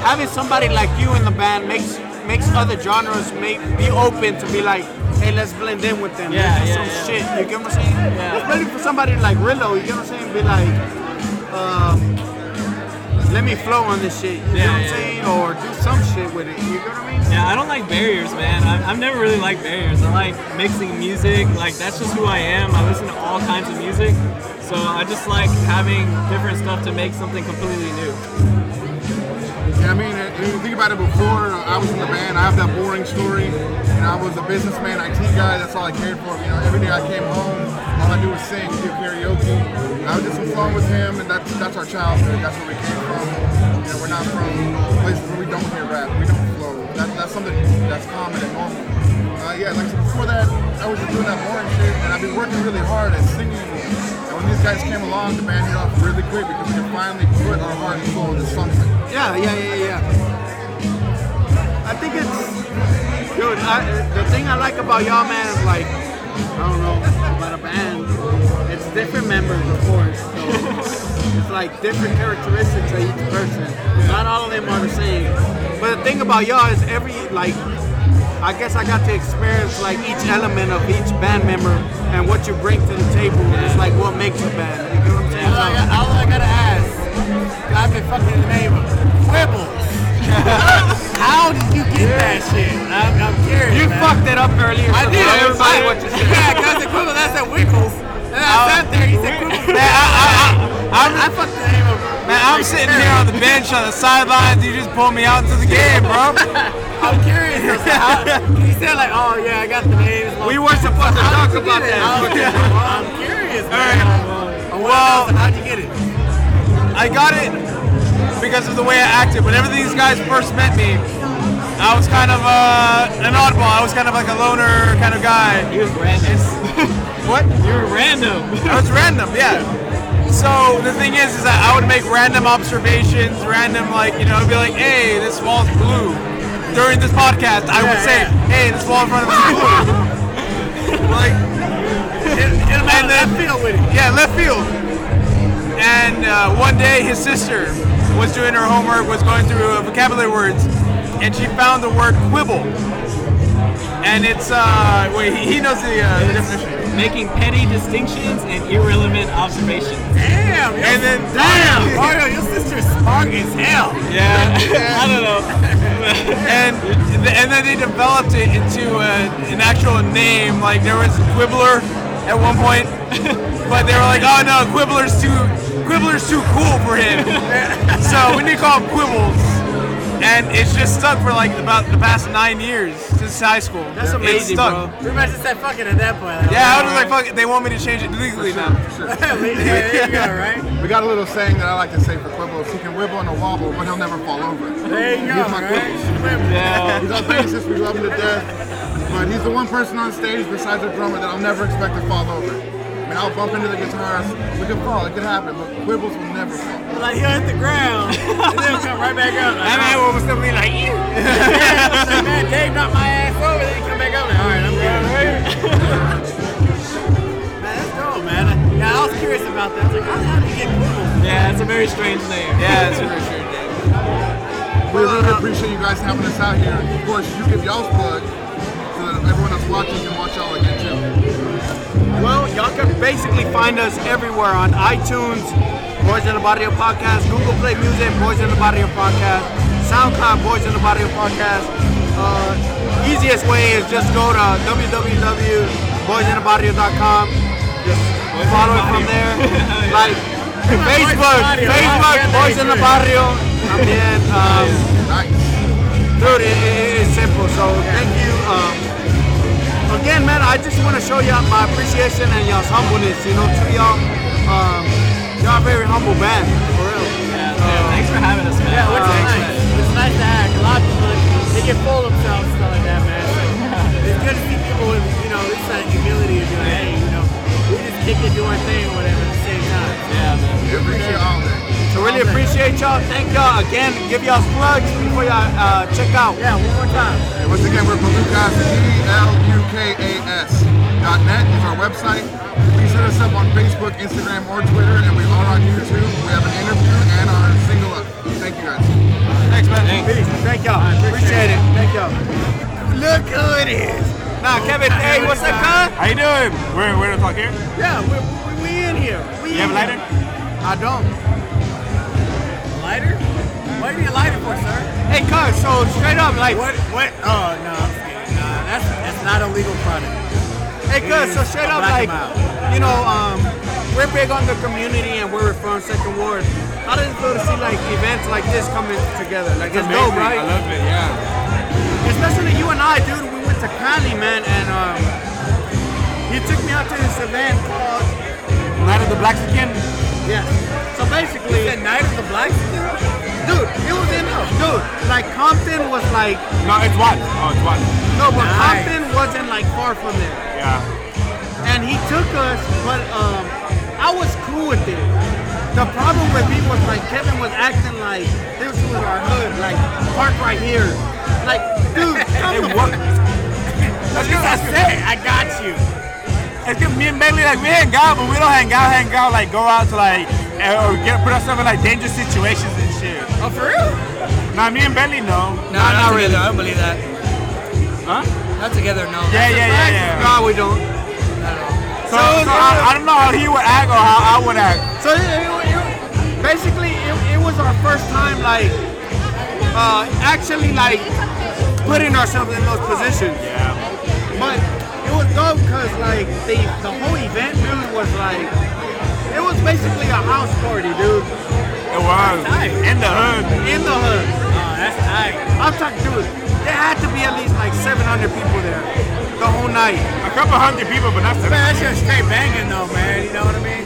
S2: having somebody like you in the band makes makes other genres may be open to be like, hey, let's blend in with them.
S11: Yeah, yeah,
S2: some
S11: yeah.
S2: shit. You get what I'm saying?
S11: Yeah.
S2: Especially for somebody like Rillo, you get what I'm saying? Be like, um, let me flow on this shit. You
S11: Yeah,
S2: know what I'm saying? Or do some shit with it. You get what I mean?
S11: Yeah, I don't like barriers, man. I, I've never really liked barriers. I like mixing music. Like that's just who I am. I listen to all kinds of music, so I just like having different stuff to make something completely new.
S8: Yeah, I mean, you think about it before, I was in the band, I have that boring story. You know, I was a businessman, IT guy, that's all I cared for. You know, every day I came home, all I do was sing, do karaoke. I would do some fun with him, and that's, that's our childhood. That's where we came from. You know, we're not from places where we don't hear rap, we don't flow. That, that's something that's common and normal. Uh, yeah, like before that, I was just doing that boring shit, and I've been working really hard at singing. When these guys came along, the band hit off really quick because we could finally put our heart and soul into something.
S2: Yeah, yeah, yeah, yeah. I think it's, dude. I, the thing I like about y'all, man, is like, I don't know about a band. It's different members, of course. So <laughs> it's like different characteristics of each person. Not all of them are the same. But the thing about y'all is every like I guess I got to experience like each element of each band member and what you bring to the table is like what makes a band. You know what I'm saying?
S10: All I, got, all I gotta ask, I've been fucking the name of Quibbles. <laughs> How did you get that shit? I'm, I'm curious.
S2: You
S10: man.
S2: fucked it up earlier.
S10: I did. I
S2: everybody
S10: like,
S2: what you said. <laughs>
S10: Yeah, because the Quibbles, I said Wiggles. And I sat there, he said Quibbles.
S9: Man, I, I, I,
S10: I fucked the name of
S9: man, I'm sitting here on the bench on the sidelines. You just pulled me out into the game, bro. <laughs>
S10: I'm curious. how- He said like, oh yeah, I got the names.
S2: We weren't supposed to talk about that.
S10: I'm curious, man. Well, how'd you get it?
S9: I got it because of the way I acted. Whenever these guys first met me, I was kind of uh, an oddball. I was kind of like a loner kind of guy.
S11: You was random. <laughs>
S9: What?
S11: You were random. <laughs>
S9: I was random, yeah. So the thing is, is that I would make random observations, random like you know, I'd be like, "Hey, this wall's blue." During this podcast, I would say, "Hey, this wall in front of us is blue." <laughs> like, and then left
S10: field with it.
S9: Yeah, left field. And uh, one day, his sister was doing her homework, was going through uh, vocabulary words, and she found the word quibble. And it's uh, wait, he, he knows the, uh, the definition.
S11: Making petty distinctions and irrelevant observations.
S10: Damn.
S9: And then
S10: Damn. Mario, your sister's smart as hell.
S11: Yeah, <laughs> I don't know. <laughs>
S9: and and then they developed it into a, an actual name. Like there was Quibbler at one point, <laughs> but they were like, oh no, Quibbler's too Quibbler's too cool for him. so we need to call him Quibbles. And it's just stuck for like about the past nine years since high school.
S10: That's
S9: It's
S10: amazing,
S9: stuck.
S10: bro. We might just said fucking at that point.
S9: Yeah, I was like, fuck it. They want me to change it legally now. <laughs>
S10: yeah, there you go, <laughs> right?
S8: We got a little saying that I like to say for Quibbles. He can wibble and a wobble, but he'll never fall over.
S10: There you go,
S8: He's my
S10: right?
S8: Quibbles. He's our bassist. We love him to death. But he's the one person on stage besides the drummer that I'll never expect to fall over. I mean, I'll bump into the guitars. We could fall. It could happen. But Quibbles will never fall.
S10: Like he'll hit the ground, <laughs> and then he'll come right back up. Like,
S9: That man will still be like, you.
S10: yeah, like, man, Dave knocked my ass over, then he come back up. Like, all right, I'm good. <laughs> man, that's dope, man. Yeah, I was curious about that. I was like, how how did you get Quibbles?
S11: Yeah, it's a very strange name.
S9: Yeah, it's a very strange. name.
S8: We really uh, appreciate you guys having us out here. Of course, you give y'all's plug so that everyone that's watching can watch y'all again too.
S2: Well, y'all can basically find us everywhere on iTunes, Boys in the Barrio Podcast, Google Play Music, Boys in the Barrio Podcast, SoundCloud, Boys in the Barrio Podcast. Uh, easiest way is just go to www.boysinthebarrio.com. Just follow it from there. <laughs> like Facebook, Facebook, Boys in the Barrio. I mean, um, dude, it, it- it's simple. So thank you. Um, again, man, I just want to show y'all my appreciation and y'all's humbleness, you know, to y'all. Um, y'all a very humble band, for real.
S11: Yeah, dude, thanks for having us, man.
S10: Yeah, which is
S11: Thanks,
S10: nice. It's nice to have. A lot of people, they get full of themselves and stuff like that, man. So <laughs> it's good to see people with, you know, this that humility of doing, hey, you know, we just kick it, do our thing, whatever, at the same time.
S11: Yeah, man.
S8: We appreciate all that.
S2: So really appreciate y'all. Thank y'all again. Give y'all plugs before y'all uh, check out.
S10: Yeah, one more time.
S8: And once again, we're Pelukas, E-L-U-K-A-S dot net is our website. Please hit us up on Facebook, Instagram, or Twitter, and we are on YouTube. We have an interview and our single up. Thank you guys.
S2: Thanks, man. Peace. Thank y'all. Appreciate it. Thank y'all. Look who it is. Nah, Kevin. Hey, what's up, cuz?
S9: How you doing? We're, we're to talk here?
S10: Yeah, we, we, we in here. We
S9: You have a
S10: in
S9: lighter?
S2: I don't.
S10: Lighter? What do you light it for, sir?
S2: Hey, cuz. So straight up, like,
S10: What? What? Oh no, I'm kidding. Nah, that's that's not a legal product.
S2: hey, cuz. So straight up, like, you know, um, we're big on the community and we're from Second Ward. How does it feel to see like events like this coming together? Like it's, dope, right?
S9: I love it, yeah.
S2: Especially you and I, dude. We went to Cali, man, and um, he took me out to this event called
S9: Night of the Black Skin?
S2: yeah. Basically,
S10: The night of the black
S2: dude, it was in dude. Like Compton was like
S9: No, it's what? Oh, it's what?
S2: no, but
S10: Nice.
S2: Compton wasn't like far from there.
S9: Yeah.
S2: and he took us, but um, I was cool with it. The problem with me was like Kevin was acting like this was our hood, like park right here. Like, dude, <laughs> come the fuck.
S10: That's what I said. I got you.
S9: It's que me and Bailey, like, we hang out, but we don't hang out, hang out, like, go out to, like, uh, or get, put ourselves in, like, dangerous situations and shit.
S10: Oh, for real?
S9: Nah, me and Bailey, no.
S4: Nah, not really. I don't believe that.
S12: Huh?
S9: Not together, no.
S12: Yeah, yeah, yeah, yeah.
S2: No, we don't.
S12: So, so I, I don't know how he would act or how I would act.
S2: So it, it, it- basically, it, it was our first time, like, uh, actually, like, putting ourselves in those positions.
S12: Yeah.
S2: But it was dope because, like, the the whole event, dude, was like, it was basically a house party, dude.
S12: It was. In the hood.
S2: In the hood.
S10: Oh, that's tight.
S2: I'm talking, dude. There had to be at least like 700 people there the whole night.
S12: A couple hundred people, but that's
S10: Man, that's just straight banging though, man. You know what I mean?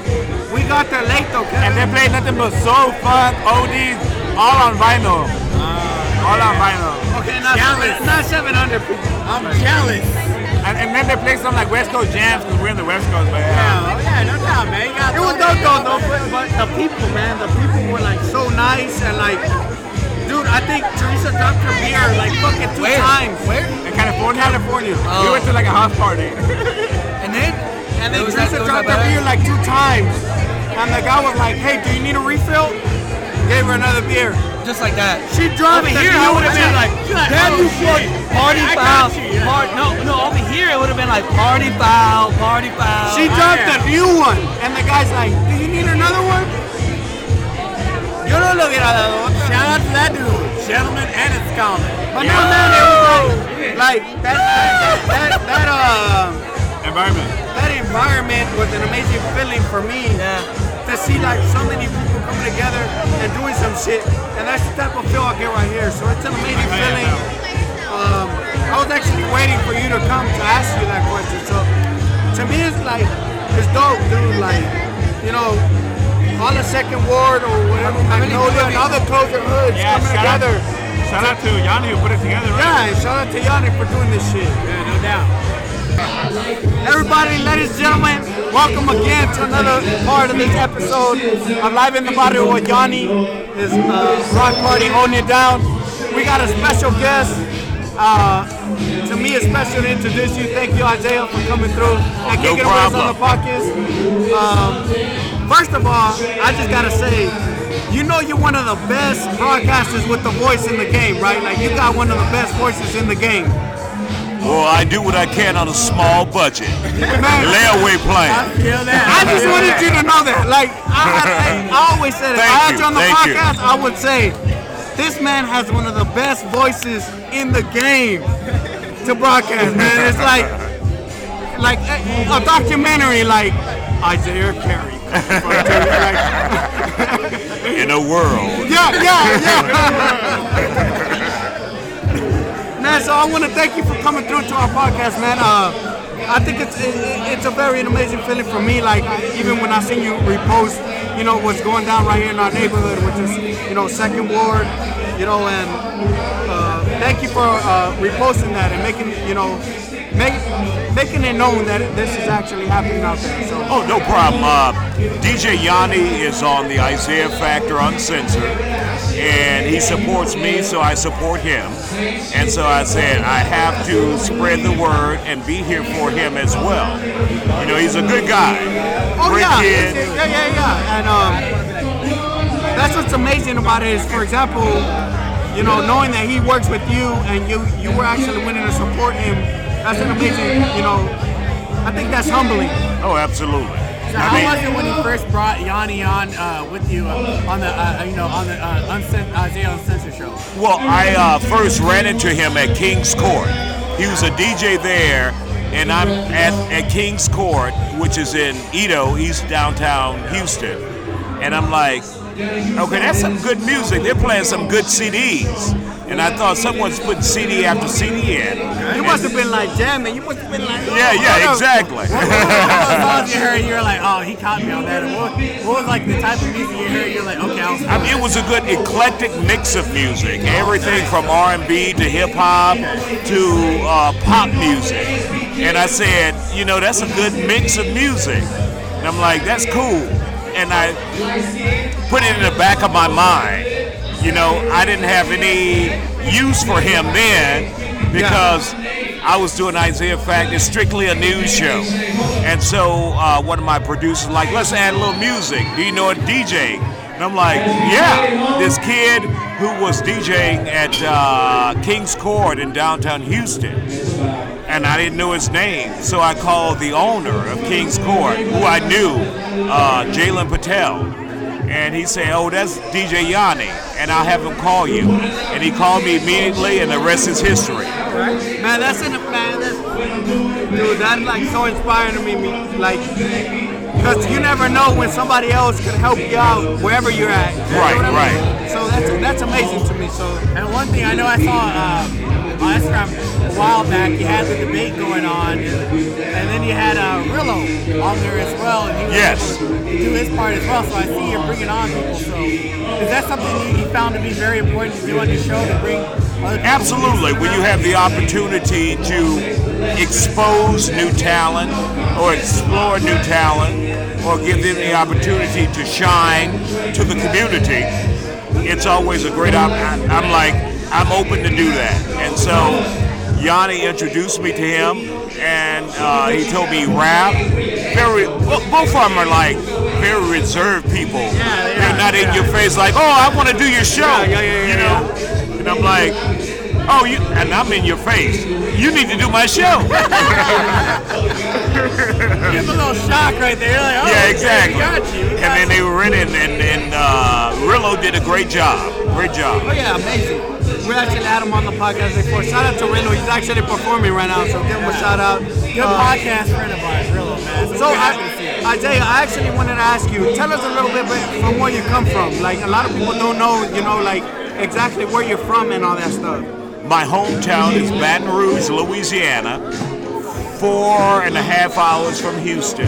S2: We got there late though,
S12: And they played nothing but soul, funk, oldies, all on vinyl. Ah, all on vinyl.
S2: Okay, not, not 700 people.
S10: I'm jealous.
S12: And, and then they played some like West Coast jams because we're in the West Coast, but uh, yeah.
S10: Yeah, yeah, no doubt, man. You got
S2: It was dope though, though, but, but the people, man, the people were like so nice and like, dude, I think Teresa dropped her beer like fucking two
S9: Where?
S2: times.
S9: Where?
S12: In California?
S2: California. Oh.
S12: We went to like a house party. <laughs>
S9: And then?
S2: And then
S9: It was that-
S2: Teresa
S9: it
S2: dropped her beer like two times. And the guy was like, hey, do you need a refill? Gave her another beer.
S9: Just like that.
S2: She dropped
S10: Over
S2: the
S10: here. I would have been like,
S9: Damn you, fuck. Party foul.
S10: got you, yeah.
S9: Par- no, no, over here it would have been like party foul, party foul.
S2: She
S10: Oh,
S2: dropped a new one. And the guy's like, do you need another one? Yo no lo hubiera dado.
S10: Shout out to that dude, gentleman and a scholar.
S2: But no, man, it was like, like that, that, that, that, uh,
S12: Environment.
S2: that environment was an amazing feeling for me.
S9: Yeah.
S2: To see like so many people coming together and doing some shit, and that's the type of feel I get right here. So it's an amazing feeling. Um, I was actually waiting for you to come to ask you that question. So to me, it's like it's dope, dude. Like you know, all the second ward or whatever, Magnolia and other closer hoods
S12: Yeah,
S2: coming
S12: shout out,
S2: together.
S12: shout out to Yanni who put it together, right?
S2: Yeah, and shout out to Yanni for doing this shit.
S10: Yeah, no doubt.
S2: Everybody, ladies and gentlemen, welcome again to another part of this episode of Live in the Barrio with Yanni, his uh, rock party holding it down. We got a special guest. Uh, to me, it's special to introduce you. Thank you, Isaiah, for coming through and
S13: No
S2: kicking with us on the podcast. Um, first of all, I just gotta say, you know you're one of the best broadcasters with the voice in the game, right? Like you got one of the best voices in the game.
S13: Well, I do what I can on a small budget. Layaway plan.
S10: Feel that.
S2: I just wanted you to know that. Like I, I, I <laughs> always said, if
S13: Thank
S2: I had
S13: you,
S2: you on the
S13: thank you.
S2: podcast, I would say this man has one of the best voices in the game to broadcast. Man, it's like like a, a documentary, like Isaiah Carey. <laughs>
S13: In a world.
S2: yeah, yeah, yeah. <laughs> man, so I want to thank you for coming through to our podcast, man. Uh, I think it's it, it's a very amazing feeling for me. Like even when I see you repost, you know what's going down right here in our neighborhood, which is you know Second Ward, you know, and uh, thank you for uh, reposting that and making you know make, making it known that this is actually happening out there. So.
S13: Oh, no problem. Uh, DJ Yanni is on the Isaiah Factor Uncensored, and he supports me, so I support him. And so I said, I have to spread the word and be here for him as well. You know, he's a good guy.
S2: Oh
S13: Great
S2: yeah,
S13: kid.
S2: Yeah, yeah, yeah. And um, that's what's amazing about it is, for example, you know, knowing that he works with you and you you were actually willing to support him. That's an amazing, you know. I think that's humbling.
S13: Oh, absolutely.
S10: So
S13: I
S10: how
S13: mean-
S10: was it when you first brought Yanni on uh, with you uh, on the uh, you know on the uh, Uncen- Isaiah Uncensored show?
S13: Well, I uh, first ran into him at King's Court. He was a DJ there, and I'm at, at King's Court, which is in EaDo, East downtown Houston. And I'm like, okay, that's some good music. They're playing some good CDs. And I thought someone's putting CD after CD in.
S2: You must have been like jamming. You must have been like.
S13: Yeah, yeah, exactly.
S10: What you heard? You're like, oh, he caught me on that. What, what was like the type of music you heard? You're like, okay, I'll.
S13: I mean, it was a good eclectic mix of music. Everything from R&B to hip hop to uh, pop music. And I said, you know, that's a good mix of music. And I'm like, that's cool. And I put it in the back of my mind. You know, I didn't have any use for him then because I was doing Isaiah Fact. It's strictly a news show. And so uh, one of my producers like, let's add a little music. Do you know a DJ? And I'm like, yeah, this kid who was DJing at uh, King's Court in downtown Houston. And I didn't know his name, so I called the owner of King's Court, who I knew, uh, Jalen Patel. And he said, oh, that's DJ Yanni, and I'll have him call you. And he called me immediately, and the rest is history.
S2: Man, that's in man. That's, dude, that's like so inspiring to me. me like, because you never know when somebody else can help you out wherever you're at. You
S13: Right,
S2: I mean?
S13: right.
S2: So that's that's amazing to me. So
S10: And one thing I know I saw uh, on time a while back, you had the debate going on, and then you had uh, Rillo on there as well, and he was
S13: Yes.
S10: able to do his part as well. So I see you're bringing on people. So is that something you, you found to be very important to do on your show to bring?
S13: Absolutely. When you have the opportunity to expose new talent or explore new talent or give them the opportunity to shine to the community, it's always a great opportunity. I'm like, I'm open to do that. And so Yanni introduced me to him and uh, he told me rap. Very, well, both of them are like very reserved people. They're not in your face like, oh, I want to do your show. you know? And I'm like, oh, you, and I'm in your face. You need to do my show. <laughs>
S10: Give a little shock right there. Like, oh,
S13: yeah,
S10: okay,
S13: exactly.
S10: we got you. We
S13: and
S10: got
S13: then they were in it, and, and uh, Rillo did a great job. Great job.
S2: Oh yeah, amazing. We actually had him on the podcast before. Shout out to Reno. He's actually performing right now, so give him a shout out.
S10: Good
S2: Uh,
S10: podcast friend of ours, Rillo, man.
S2: So
S10: we're
S2: I,
S10: happy to see it.
S2: Isaiah, I actually wanted to ask you. Tell us a little bit bit from where you come from. Like a lot of people don't know, you know, like exactly where you're from and all that stuff.
S13: My hometown is Baton Rouge, Louisiana, four and a half hours from Houston.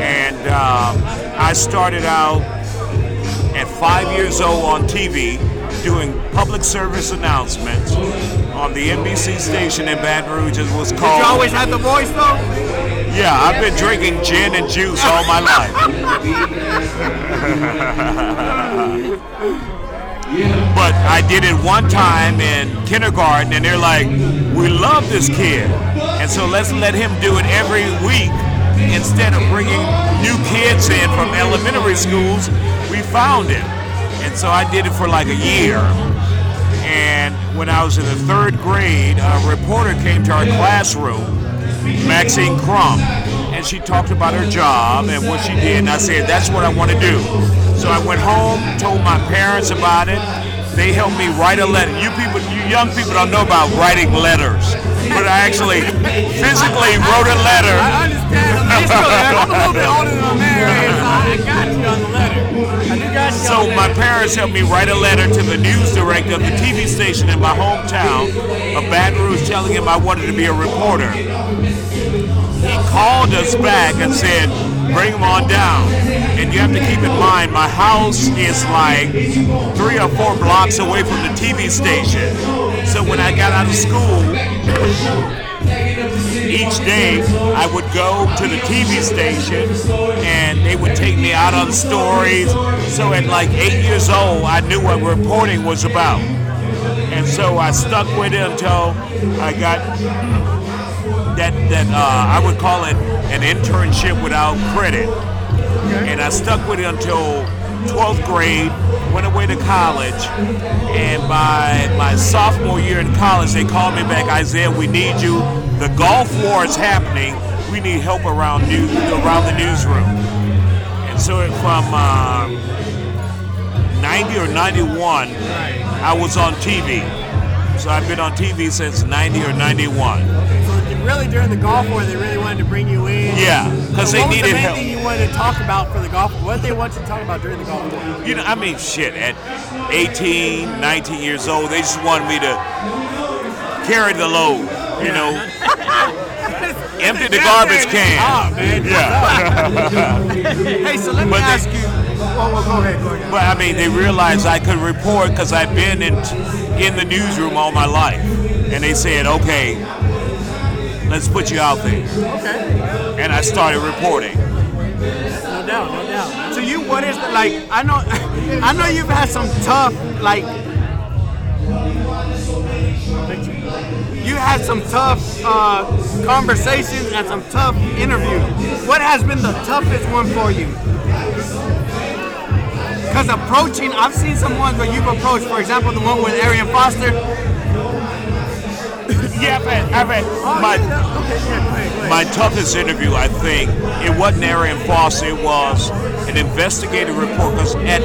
S13: And uh, I started out at five years old on TV doing public service announcements on the NBC station in Baton Rouge. It was
S2: Did
S13: called.
S2: you always have the voice though?
S13: Yeah, I've been drinking gin and juice all my life. <laughs> But I did it one time in kindergarten, and they're like, "We love this kid, and so let's let him do it every week instead of bringing new kids in from elementary schools." We found it, and so I did it for like a year. And when I was in the third grade, a reporter came to our classroom, Maxine Crump, and she talked about her job and what she did. And I said, that's what I want to do. So I went home, told my parents about it. They helped me write a letter. You people, you young people don't know about writing letters, but I actually physically wrote a letter.
S10: I understand. I'm still there. I'm a little bit older than my man, so <laughs> I
S13: So my parents helped me write a letter to the news director of the TV station in my hometown of Baton Rouge telling him I wanted to be a reporter. He called us back and said, bring him on down. And you have to keep in mind, my house is like three or four blocks away from the TV station. So when I got out of school, each day I would go to the TV station and they would take me out on stories. So at like eight years old, I knew what reporting was about. And so I stuck with it until I got that, that uh, I would call it an internship without credit. And I stuck with it until 12th grade, went away to college, and by my sophomore year in college, they called me back, Isaiah, we need you. The Gulf War is happening. We need help around news, around the newsroom. And so from uh, 90 or 91, I was on TV. So I've been on TV since 90 or 91.
S10: So really, during the Gulf war, they really wanted to bring you in.
S13: Yeah, 'cause
S10: So
S13: they
S10: what was
S13: needed
S10: the main
S13: help.
S10: thing you wanted to talk about for the golf? What did they want you to talk about during the golf?
S13: You know, I mean, shit, at 18, 19 years old, they just wanted me to carry the load, you know, <laughs> empty the garbage can.
S2: Ah, man.
S13: Yeah. <laughs>
S2: hey, so let me
S13: But they-
S2: ask you. Oh, well, go ahead, go ahead.
S13: But I mean, they realized I could report because I've been in in the newsroom all my life, and they said, "Okay, let's put you out there."
S2: Okay.
S13: And I started reporting.
S2: No doubt, no doubt. So you, what is the like? I know, <laughs> I know you've had some tough like. You had some tough uh, conversations and some tough interviews. What has been the toughest one for you? Because approaching, I've seen some ones where you've approached. For example, the one with Arian Foster.
S13: Yeah, I've I've my my toughest interview. I think it wasn't Arian Foster. It was an investigative report. Because at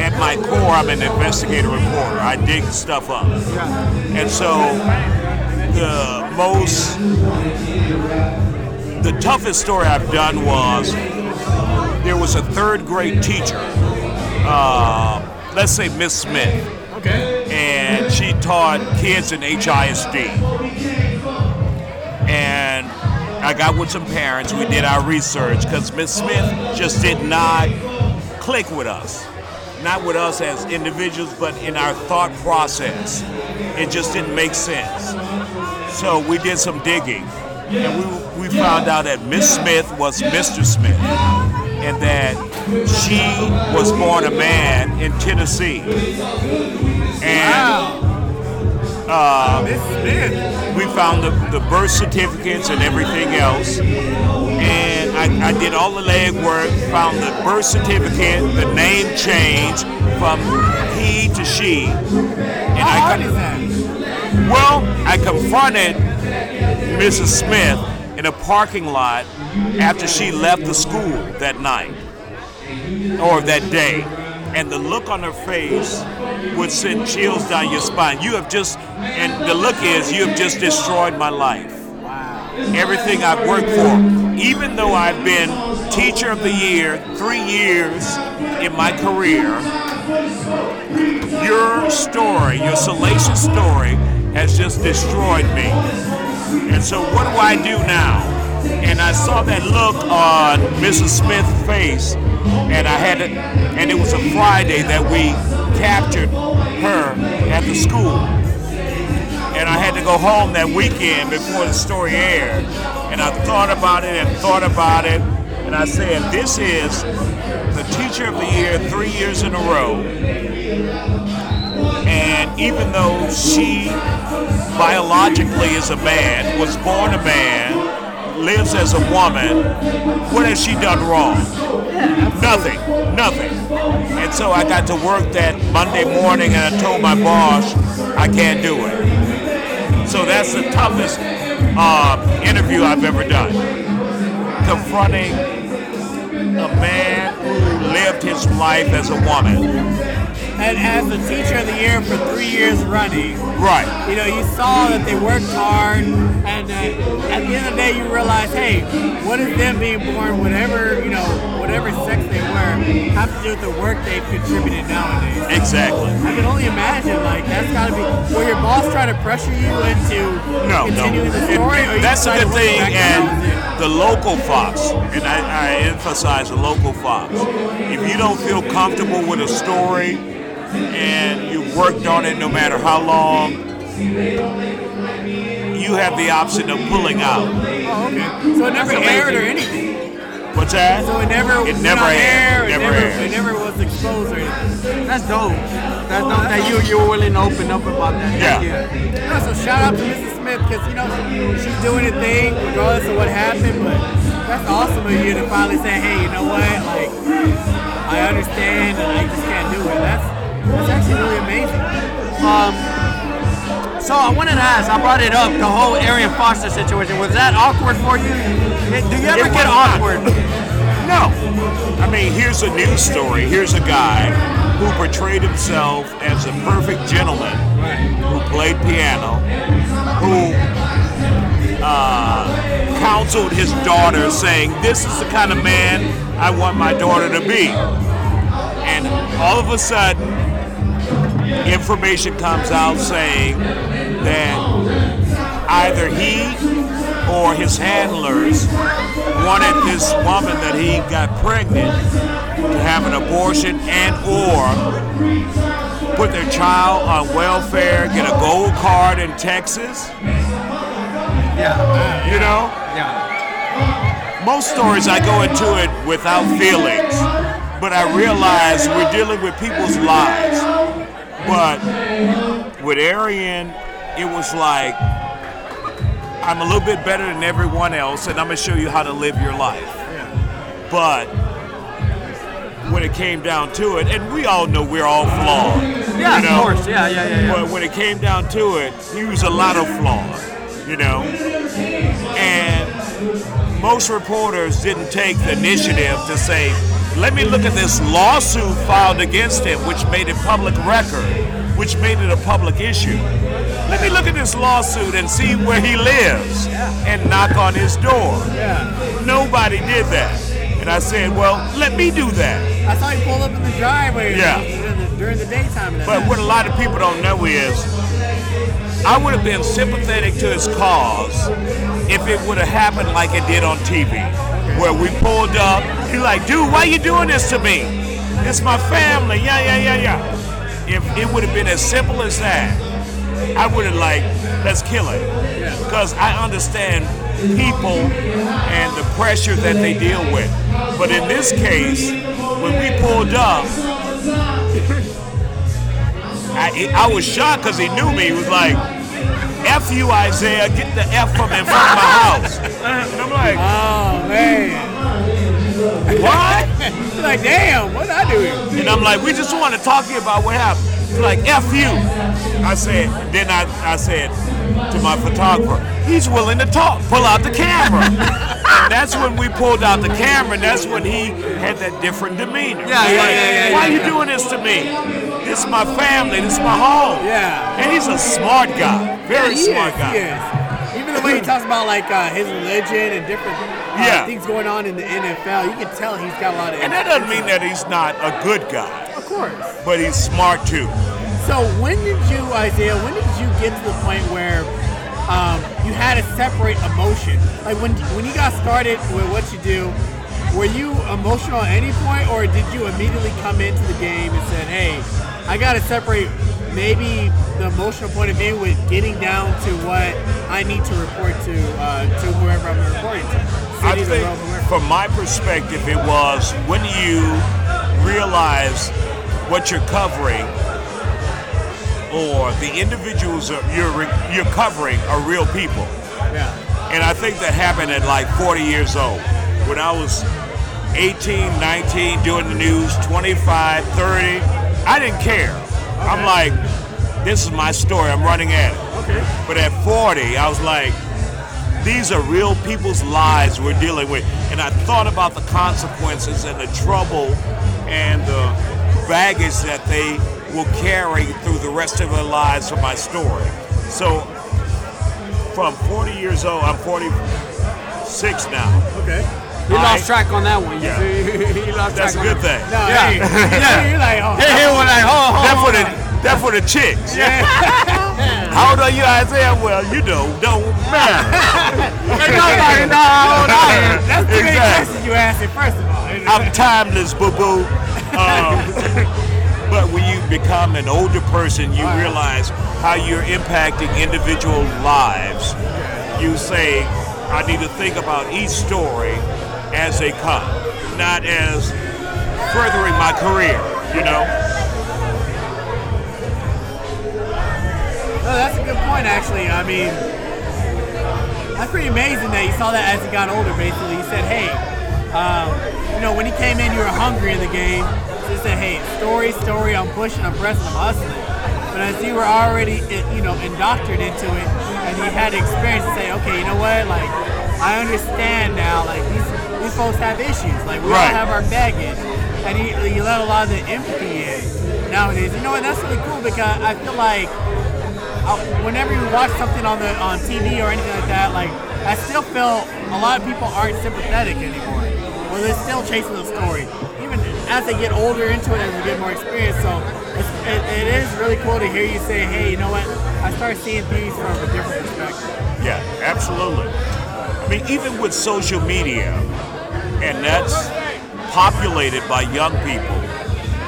S13: at my core, I'm an investigative reporter. I dig stuff up, and so the most the toughest story I've done was there was a third grade teacher. Uh, let's say Miss Smith.
S10: Okay.
S13: and she taught kids in HISD. And I got with some parents, we did our research because Miss Smith just did not click with us. Not with us as individuals, but in our thought process. It just didn't make sense. So we did some digging and we, we found out that Miss Smith was Mr. Smith and that she was born a man in Tennessee. And uh, we found the, the birth certificates and everything else. And I, I did all the legwork, found the birth certificate, the name change from he to she. And
S10: How
S13: I
S10: hard is that?
S13: Well, I confronted Mrs. Smith in a parking lot after she left the school that night or that day. And the look on her face would send chills down your spine. You have just, and the look is, you have just destroyed my life. Everything I've worked for. Even though I've been teacher of the year three years in my career, your story, your salacious story, has just destroyed me. And so, what do I do now? And I saw that look on Mrs. Smith's face, and I had to, and it was a Friday that we captured her at the school. And I had to go home that weekend before the story aired. And I thought about it and thought about it, and I said, This is the teacher of the year three years in a row. And even though she biologically is a man, was born a man, lives as a woman, what has she done wrong? Nothing, nothing. And so I got to work that Monday morning and I told my boss, I can't do it. So that's the toughest uh, interview I've ever done. Confronting a man who lived his life as a woman.
S10: And as the teacher of the year for three years running,
S13: Right.
S10: you know, you saw that they worked hard, and uh, at the end of the day, you realize, hey, what is them being born, whatever you know, whatever sex they were, have to do with the work they've contributed nowadays.
S13: Exactly.
S10: I can only imagine, like that's got to be. Will your boss try to pressure you into
S13: No, no.
S10: continuing the
S13: And
S10: story? or you
S13: that's a good thing, and the local Fox, and I, I emphasize the local Fox. If you don't feel comfortable with a story and you've worked on it no matter how long, you have the option of pulling out.
S10: Oh, okay. So it never aired or anything.
S13: What's that?
S10: So it never
S13: It never aired.
S10: air. It
S13: Never
S10: never,
S13: aired.
S10: it never was exposed or anything.
S2: That's dope. That's oh, dope that you you were willing to open up about that. Thank you.
S10: Yeah, so shout out to Mrs. Smith because you know she's doing a thing regardless of what happened. But that's awesome of you to finally say, hey, you know what? Like I understand and I just can't do it. That's that's actually really amazing.
S2: Um, so I wanted to ask. I brought it up. The whole Arian Foster situation was that awkward for you? Do you ever
S13: It
S2: get awkward? <laughs>
S13: No. I mean, here's a news story. Here's a guy who portrayed himself as a perfect gentleman, who played piano, who uh, counseled his daughter, saying, This is the kind of man I want my daughter to be. And all of a sudden, information comes out saying that either he or his handlers wanted this woman that he got pregnant to have an abortion and or put their child on welfare, get a gold card in Texas.
S2: Yeah.
S13: You know?
S2: Yeah.
S13: Most stories I go into it without feelings, but I realize we're dealing with people's lives. But with Arian, it was like I'm a little bit better than everyone else, and I'm gonna show you how to live your life. But when it came down to it, and we all know we're all flawed.
S9: Yeah,
S13: you know?
S9: of course. Yeah, yeah, yeah, yeah.
S13: But when it came down to it, he was a lot of flawed, you know. And most reporters didn't take the initiative to say, let me look at this lawsuit filed against him, which made it public record, which made it a public issue. Let me look at this lawsuit and see where he lives and knock on his door. Nobody did that. And I said, well, let me do that.
S10: I saw you pull up in the driveway.
S13: Yeah.
S10: During the, during the daytime.
S13: But
S10: night.
S13: what a lot of people don't know is, I would have been sympathetic to his cause if it would have happened like it did on TV, where we pulled up. He like, dude, why you doing this to me? It's my family. Yeah, yeah, yeah, yeah. If it would have been as simple as that, I would have like, let's kill it, because I understand people and the pressure that they deal with. But in this case, when we pulled up, <laughs> I, I was shocked because he knew me. He was like, F you, Isaiah, get the F from in front of my house. And I'm like,
S10: oh, man.
S13: What?
S10: You're <laughs> like, damn, what did I do?
S13: And I'm like, we just want to talk to you about what happened. He's like, F you. I said, then I, I said to my photographer, he's willing to talk, pull out the camera. and that's when we pulled out the camera, and that's when he had that different demeanor.
S10: Yeah,
S13: He's
S10: yeah,
S13: like,
S10: yeah, yeah,
S13: Why
S10: yeah,
S13: you
S10: yeah.
S13: doing this to me? This is my family, this is my home.
S10: Yeah.
S13: And he's a smart guy, very
S10: Yeah,
S13: smart
S10: is,
S13: guy.
S10: he is. Even the way he talks about like uh, his religion and different uh,
S13: Yeah.
S10: things going on in the NFL, you can tell he's got a lot of.
S13: And that doesn't mean that he's not a good guy,
S10: Of course.
S13: but he's smart too.
S10: So when did you, Isaiah? When did you get to the point where um, you had to separate emotion? Like when when you got started with what you do, were you emotional at any point, or did you immediately come into the game and said, "Hey, I got to separate maybe the emotional point of view with getting down to what I need to report to uh, to whoever I'm reporting to."
S13: I
S10: City,
S13: think, from my perspective, it was when you realize what you're covering, or the individuals you're you're covering are real people.
S10: Yeah.
S13: And I think that happened at like 40 years old. When I was 18, 19, doing the news, 25, 30, I didn't care. I'm like, this is my story. I'm running at it.
S10: Okay.
S13: But at 40, I was like, these are real people's lives we're dealing with. And I thought about the consequences and the trouble and the baggage that they will carry through the rest of their lives for my story. So from 40 years old, I'm 46 now.
S10: Okay.
S9: You
S13: I-
S9: lost track on that one.
S13: Yeah. <laughs>
S9: you lost
S13: That's a good thing.
S10: No,
S9: Yeah. Yeah.
S10: You're like, oh,
S9: he was like, hold on,
S13: That for the that for the chicks. Yeah. <laughs> How old are you, Isaiah? Well, you know, don't matter. <laughs>
S10: Hey, no, no. That's the great
S13: Exactly.
S10: question you asked it, first of all.
S13: I'm timeless, boo boo. Um, but when you become an older person, you realize how you're impacting individual lives. You say, I need to think about each story as a cop, not as furthering my career, you know?
S10: No, that's a good point, actually. I mean, that's pretty amazing that you saw that as he got older, basically. You said, hey, um, you know, when he came in, you were hungry in the game. So you said, hey, story, story, I'm pushing, I'm pressing, I'm hustling. But as you were already, eh, you know, indoctrinated into it, and you had experience to say, okay, you know what, like, I understand now, like, these, these folks have issues. Like, we
S13: Right.
S10: all have our baggage. And you, you let a lot of the empathy in nowadays. You know what, that's really cool because I feel like uh, whenever you watch something on the on TV or anything like that, like I still feel a lot of people aren't sympathetic anymore. Well, they're still chasing the story, even as they get older into it and they get more experience. So it's, it, it is really cool to hear you say, "Hey, you know what? I start seeing things from a different perspective."
S13: Yeah, absolutely. I mean, even with social media, and that's populated by young people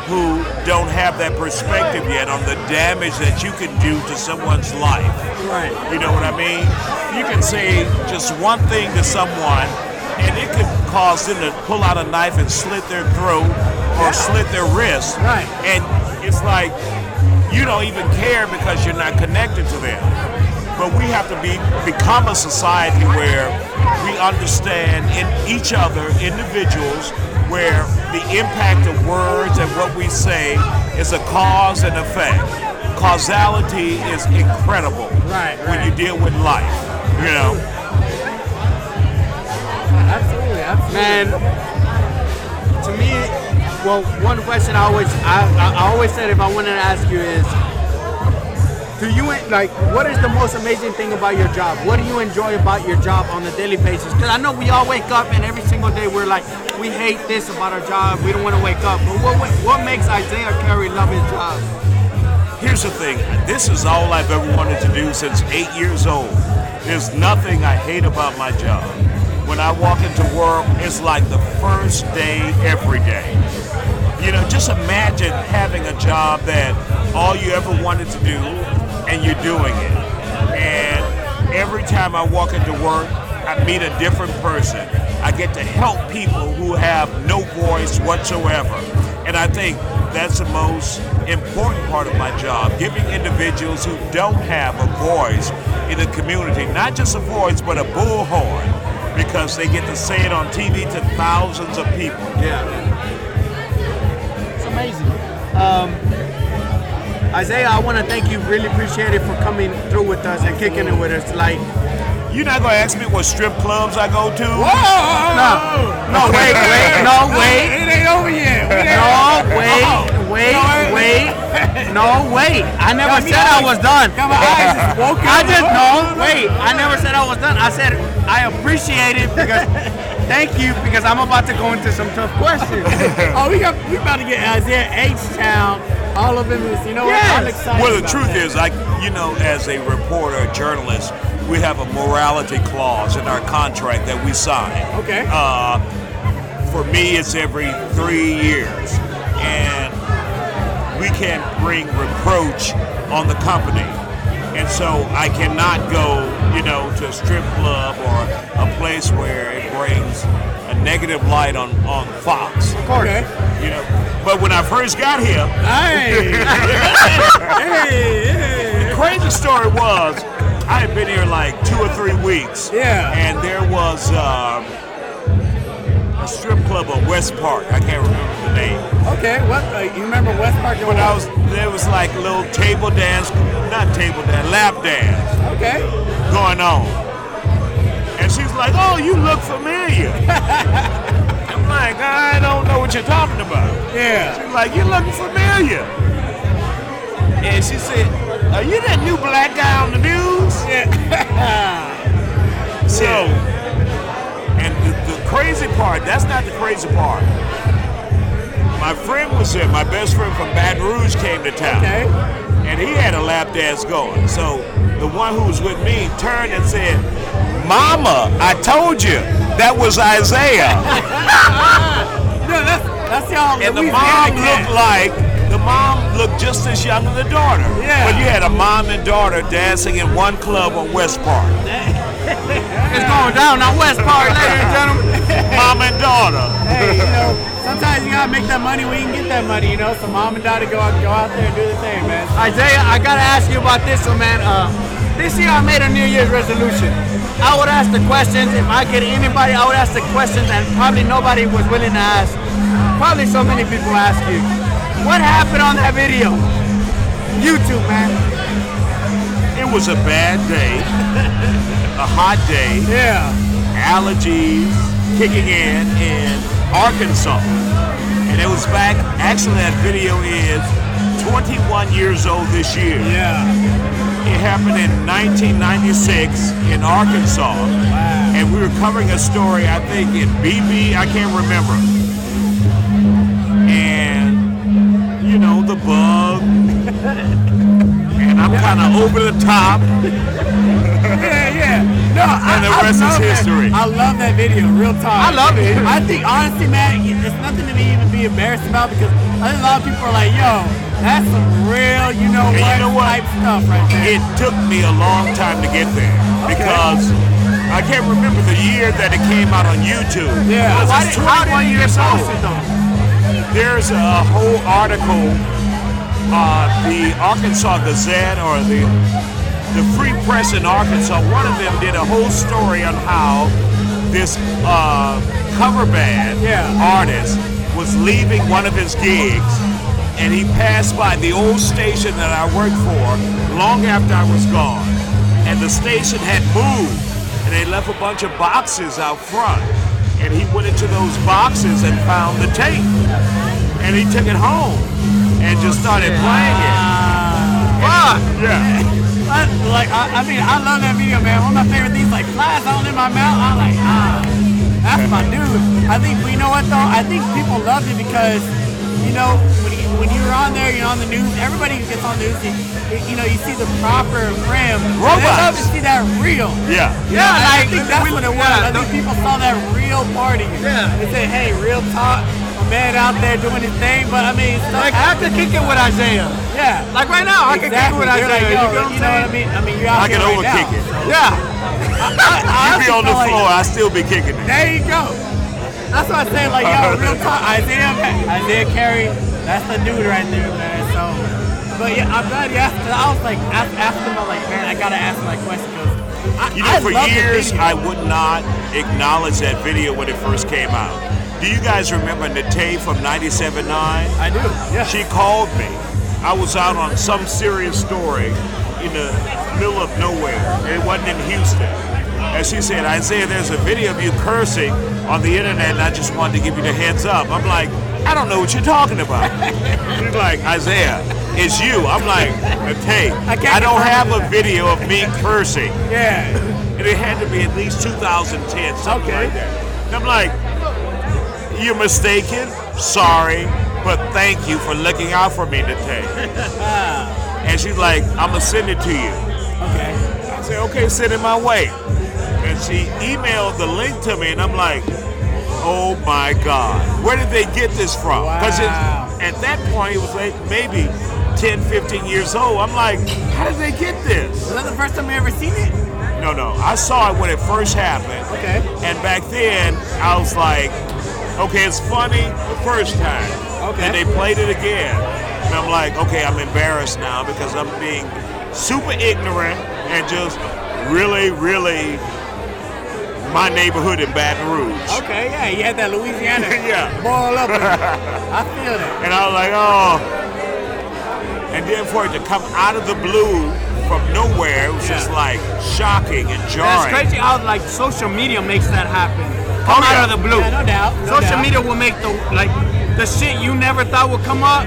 S13: who don't have that perspective yet on the damage that you can do to someone's life.
S10: Right.
S13: You know what I mean? You can say just one thing to someone, and it could cause them to pull out a knife and slit their throat or slit their wrist.
S10: Right.
S13: And it's like you don't even care because you're not connected to them. But we have to be become a society where we understand in each other, individuals, where the impact of words and what we say is a cause and effect. Causality is incredible
S10: Right,
S13: when you deal with life. You know,
S10: Absolutely, absolutely.
S2: Man, to me, well, one question I always I, I I always said if I wanted to ask you is, do you like what is the most amazing thing about your job? What do you enjoy about your job on a daily basis? Because I know we all wake up and every single day we're like, we hate this about our job. We don't want to wake up. But what what, makes Isaiah Carey love his job?
S13: here's the thing. This is all I've ever wanted to do since eight years old. There's nothing I hate about my job. When I walk into work, it's like the first day every day. You know, just imagine having a job that all you ever wanted to do and you're doing it. And every time I walk into work, I meet a different person. I get to help people who have no voice whatsoever. And I think that's the most important part of my job, giving individuals who don't have a voice in the community, not just a voice, but a bullhorn, because they get to say it on TV to thousands of people.
S2: Yeah. It's amazing. Um, Isaiah, I want to thank you. Really appreciate it for coming through with us and kicking it with us. Like,
S13: You're not gonna ask me what strip clubs I go to?
S2: no, no, wait, wait, no, wait.
S10: It ain't over yet.
S2: No, wait, wait,
S10: wait.
S2: No, wait. I never said I was done.
S10: got my eyes just
S2: I just no, wait. I never said I was done. I said I appreciate it because thank you because I'm about to go into some tough questions. <laughs>
S10: oh, we got we about to get Isaiah H Town all up in this. You know what? I'm excited.
S13: Well, the
S10: about
S13: truth
S10: that.
S13: is, I, you know, as a reporter, a journalist, we have a morality clause in our contract that we sign.
S10: Okay.
S13: Uh, for me, it's every three years, and we can't bring reproach on the company. And so I cannot go, you know, to a strip club or a place where it brings a negative light on, on Fox. Of
S2: course.
S13: You know, but when I first got here, <laughs>
S10: hey,
S13: the crazy story was I had been here like two or three weeks.
S10: Yeah.
S13: And there was um, a strip club on West Park. I can't remember the name.
S10: Okay, what? Uh, you remember West Park?
S13: But I was there was like a little table dance, not table dance, lap dance
S10: Okay.
S13: going on. And she's like, "Oh, you look familiar." <laughs> I'm like, "I don't know what you're talking about."
S10: Yeah.
S13: She's like, "You look familiar." And she said, "Are you that new black guy on the news?" Yeah. <laughs> so, and the, the crazy part, that's not the crazy part. My friend was there, my best friend from Baton Rouge came to town.
S10: Okay.
S13: And he had a lap dance going. So the one who was with me turned and said, Mama, I told you, that was Isaiah. <laughs>
S10: No, that's that's y'all.
S13: and the mom
S10: cat.
S13: looked like, the mom looked just as young as the daughter.
S10: Yeah.
S13: But you had a mom and daughter dancing in one club on West Park.
S2: It's going down on West Park, ladies <laughs> and gentlemen.
S13: Mom and daughter.
S10: Hey, you know, sometimes you gotta make that money when you can get that money. You know, so mom and daughter go out, go out there and do the thing, man.
S2: Isaiah, I gotta ask you about this one, man. Uh, this year I made a New Year's resolution. I would ask the questions if I could anybody. I would ask the questions, and probably nobody was willing to ask. Probably so many people ask you, what happened on that video? YouTube, man.
S13: It was a bad day, a hot day.
S10: Yeah.
S13: Allergies kicking in in Arkansas. And it was back, actually, that video is 21 years old this year.
S10: Yeah.
S13: It happened in 1996 in Arkansas. And we were covering a story, I think, in BB, I can't remember. And, you know, the bug. <laughs> and I'm kind of over the top.
S10: Yeah, yeah. No, I,
S13: And the
S10: I
S13: rest is
S10: love that-
S13: history.
S10: I love that video, real talk.
S2: I love it.
S10: I think honestly, man, it's nothing to be even be embarrassed about because I think a lot of people are like, "Yo, that's some real, you know what,
S13: you know what?
S10: type stuff right there."
S13: It took me a long time to get there because I can't remember the year that it came out on YouTube.
S10: Yeah.
S13: Because
S2: Why did, how did
S13: 21
S2: you get
S13: years old.
S2: posted though?
S13: There's a whole article, uh, the Arkansas Gazette or the the Free Press in Arkansas. One of them did a whole story on how this uh, cover band artist was leaving one of his gigs, and he passed by the old station that I worked for long after I was gone, and the station had moved, and they left a bunch of boxes out front, and he went into those boxes and found the tape, and he took it home and just started playing it.
S10: Fuck.
S13: Yeah. <laughs>
S10: I, like I, I mean, I love that video, man. One of my favorite things, like flies all in my mouth. I'm like, ah, that's my dude. I think, you know what though? I think people loved it because, you know, when you, when you're on there, you're on the news. Everybody who gets on news, you, you know, you see the proper rim. They love to see that real.
S13: Yeah.
S10: Yeah, and I like, think that's we- what it was. yeah, I think people saw that real party.
S9: Yeah.
S10: They said, hey, real talk. A man out there doing his thing, but I mean, stuff
S9: Like I could kick it with Isaiah.
S10: yeah.
S9: Like right now, I can kick it with Isaiah.
S10: like,
S9: you
S10: yo,
S9: feel what I'm
S10: you know what I mean? I mean, you're out
S13: I can
S10: right
S13: overkick
S10: now.
S13: it.
S9: Yeah. <laughs>
S10: I
S13: You be on the
S10: like-
S13: floor, I still be kicking it.
S10: There you go. That's what I say. Like, yo, <laughs> real talk. Isaiah, Isaiah Carey, that's the dude right there, man. So, but yeah, I'm glad you asked. I was like, ask, asking like, man, I gotta ask my question because I,
S13: You know,
S10: I
S13: for years. I would not acknowledge that video when it first came out. Do you guys remember Nate from 97.9?
S10: I do. Yeah.
S13: She called me. I was out on some serious story in the middle of nowhere. It wasn't in Houston. And she said, Isaiah, there's a video of you cursing on the internet, and I just wanted to give you the heads up. I'm like, I don't know what you're talking about. <laughs> She's like, Isaiah, it's you. I'm like, hey,
S10: I
S13: I don't have
S10: that.
S13: a video of me cursing.
S10: Yeah.
S13: And it had to be at least 2010, something
S10: Okay.
S13: like that. And I'm like, you're mistaken. Sorry, but thank you for looking out for me today. <laughs> and she's like, I'm gonna send it to you.
S10: Okay.
S13: I said, okay, send it my way. And she emailed the link to me, and I'm like, oh my God, where did they get this from? Because
S10: Wow.
S13: at that point, it was like maybe 10, 15 years old. I'm like, how did they get this?
S10: Was that the first time you ever seen it?
S13: No, no. I saw it when it first happened.
S10: Okay.
S13: And back then, I was like, okay, it's funny the first time.
S10: Okay.
S13: And they played it again. And I'm like, okay, I'm embarrassed now because I'm being super ignorant and just really, really my neighborhood in Baton Rouge.
S10: Okay, yeah, you had that Louisiana <laughs>
S13: Yeah.
S10: boil up. <laughs> I feel that.
S13: And I was like, oh. And then for it to come out of the blue from nowhere, it was just like shocking and jarring.
S9: That's crazy how like social media makes that happen.
S13: Oh,
S9: Come
S13: yeah.
S9: out of the blue.
S10: Yeah, no doubt. No
S9: social
S10: doubt.
S9: media will make the like the shit you never thought would come up.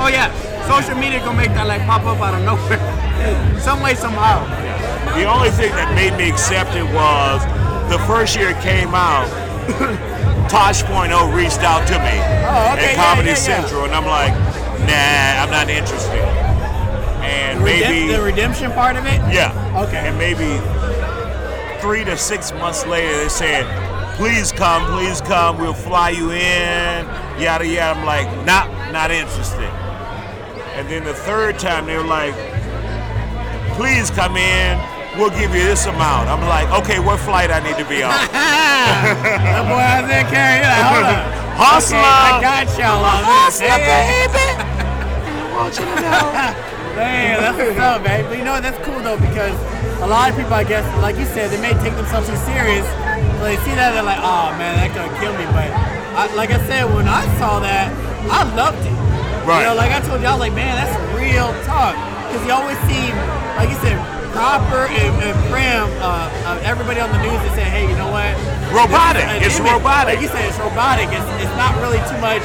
S9: Oh yeah, social media gonna make that like pop up out of nowhere, <laughs> some way somehow.
S13: The only thing that made me accept it was the first year it came out, <coughs> Tosh.0 reached out to me
S10: Oh, okay,
S13: at Comedy
S10: yeah, yeah.
S13: Central, and I'm like, nah, I'm not interested. And maybe,
S10: the redemption part of it.
S13: yeah,
S10: Okay.
S13: and maybe three to six months later, they said, please come, please come, we'll fly you in, yada yada. I'm like, nah, not interested. And then the third time, they were like, please come in, we'll give you this amount. I'm like, okay, what flight I need to be on? <laughs>
S10: that boy Isaiah Carey. Like, hold up. <laughs>
S13: Hustler.
S10: Okay, I got y'all on this.
S13: Hustler,
S10: Damn, <laughs> that's what's up, man. But you know what? That's cool though because a lot of people, I guess, like you said, they may take themselves too serious. So they see that they're like, oh man, that gonna kill me. But I, like I said, when I saw that, I loved it.
S13: Right.
S10: You know, like I told you, I was like, man, that's real talk. Because you always see, like you said, proper and, and prim. Uh, uh, everybody on the news is saying, hey, you know what?
S13: Robotic. It's
S10: image.
S13: robotic.
S10: Like you said, it's robotic. It's, it's not really too much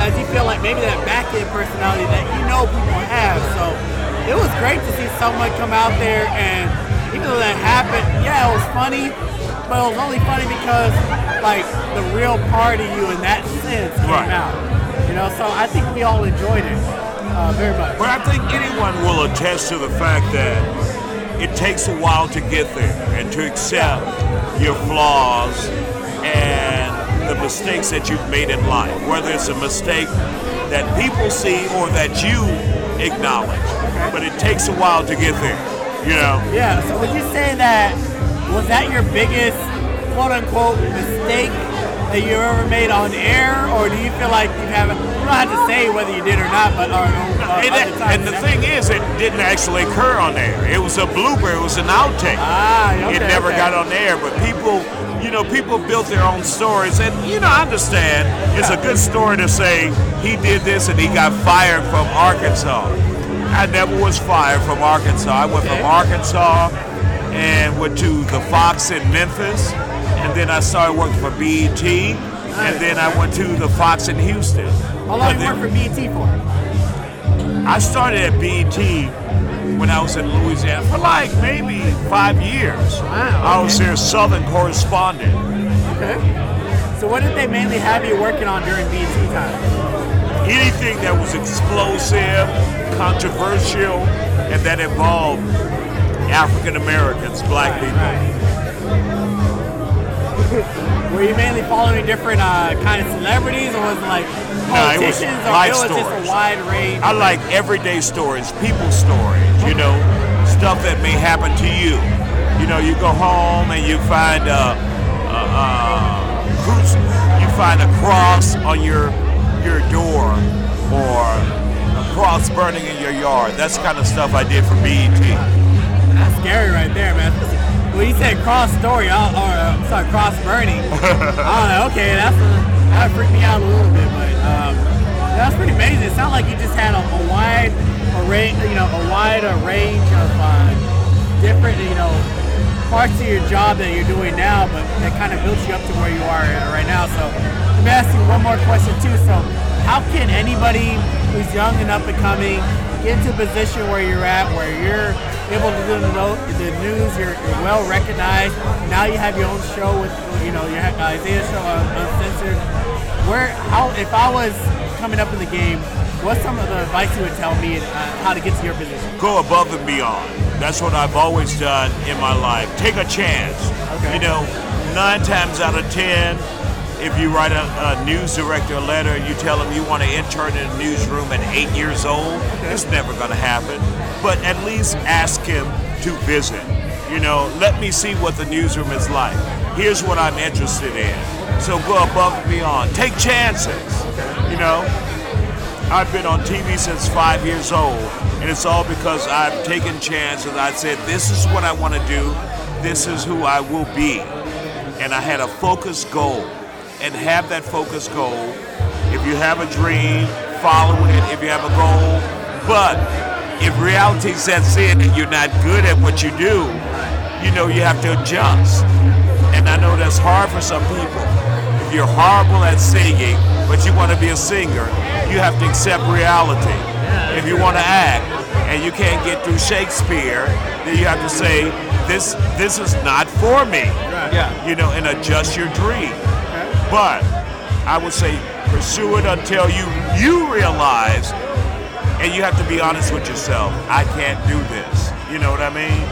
S10: as you feel like maybe that back end personality that you know people have. So it was great to see someone come out there and even though that happened, yeah, it was funny, but it was only funny because like the real part of you in that sense came
S13: Right.
S10: out. You know, so I think we all enjoyed it uh, very much.
S13: But I think anyone will attest to the fact that it takes a while to get there and to accept your flaws and the mistakes that you've made in life, whether it's a mistake that people see or that you acknowledge. But it takes a while to get there, you know?
S10: Yeah, so would you say that was that your biggest quote unquote mistake that you ever made on air or do you feel like you haven't don't have to say whether you did or not, but or, uh,
S13: And, that- and the thing is, it didn't actually occur on there. It was a blooper. It was an outtake.
S10: Ah, okay, it
S13: never
S10: okay.
S13: got on air. But people, you know, people built their own stories, and you know, I understand. It's a good story to say he did this and he got fired from Arkansas. I never was fired from Arkansas. I went from Arkansas and went to the Fox in Memphis, and then I started working for BET, and then I went to the Fox in Houston.
S10: How long
S13: But
S10: you worked for BET for?
S13: I started at BET when I was in Louisiana for like maybe five years. Wow! I was their Southern correspondent.
S10: Okay. So what did they mainly have you working on during BET time?
S13: Anything that was explosive, controversial, and that involved African Americans, black people. <laughs>
S10: Were you mainly following different uh, kind of celebrities, or was it like
S13: No, it was
S10: politicians, or it was just a wide range?
S13: I like everyday stories, people stories, you know, stuff that may happen to you. You know, you go home and you find a, a, a you find a cross on your your door or a cross burning in your yard. That's the kind of stuff I did for BET.
S10: That's scary right there, man. When you said cross story, or uh, sorry, cross burning, <laughs> I okay, that's that freaked me out a little bit, but um, that's pretty amazing. It sounded like you just had a, a wide array, you know, a wide uh, range of uh, different, you know, parts of your job that you're doing now, but that kind of built you up to where you are right now. So let me ask you one more question too. So how can anybody who's young and up and coming get to a position where you're at, where you're able to do the, no- the news, you're, you're well recognized. Now you have your own show with, you know, your Isaiah show uncensored. Where, how, if I was coming up in the game, what's some of the advice you would tell me uh, how to get to your position?
S13: Go above and beyond. That's what I've always done in my life. Take a chance. Okay. You know, nine times out of ten, if you write a, a news director a letter and you tell them you want to intern in a newsroom at eight years old, it's never going to happen. But at least ask him to visit. You know, let me see what the newsroom is like. Here's what I'm interested in. So go above and beyond. Take chances. You know, I've been on TV since five years old, and it's all because I've taken chances. I said, this is what I want to do, this is who I will be. And I had a focused goal. And have that focused goal. If you have a dream, follow it. If you have a goal, but if reality sets in and you're not good at what you do, you know you have to adjust. And I know that's hard for some people. If you're horrible at singing, but you want to be a singer, you have to accept reality. If you want to act and you can't get through Shakespeare, then you have to say, this this is not for me.
S2: Yeah.
S13: You know, and adjust your dream. But I would say pursue it until you you realize and you have to be honest with yourself. I can't do this. You know what I mean?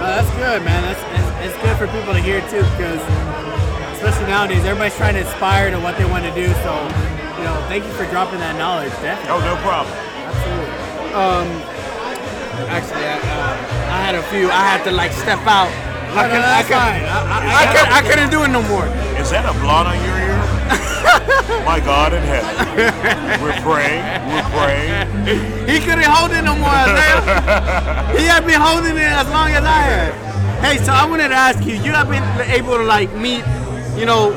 S10: No, that's good, man. That's it's, it's good for people to hear too, because especially nowadays, everybody's trying to aspire to what they want to do. So, you know, thank you for dropping that knowledge. Definitely.
S13: Oh, no problem.
S10: Absolutely.
S2: Um, actually, I, uh, I had a few. I had to like step out. I,
S10: no,
S2: could, no,
S10: I,
S2: could,
S10: I, I,
S2: I,
S10: I,
S2: could, I couldn't do it no more.
S13: Is that a blot on your ear? <laughs> My God in heaven. We're praying. We're praying.
S2: He couldn't hold it no more, <laughs> Isaiah. he had been holding it as long as I had. Hey, so I wanted to ask you, you have been able to like meet, you know,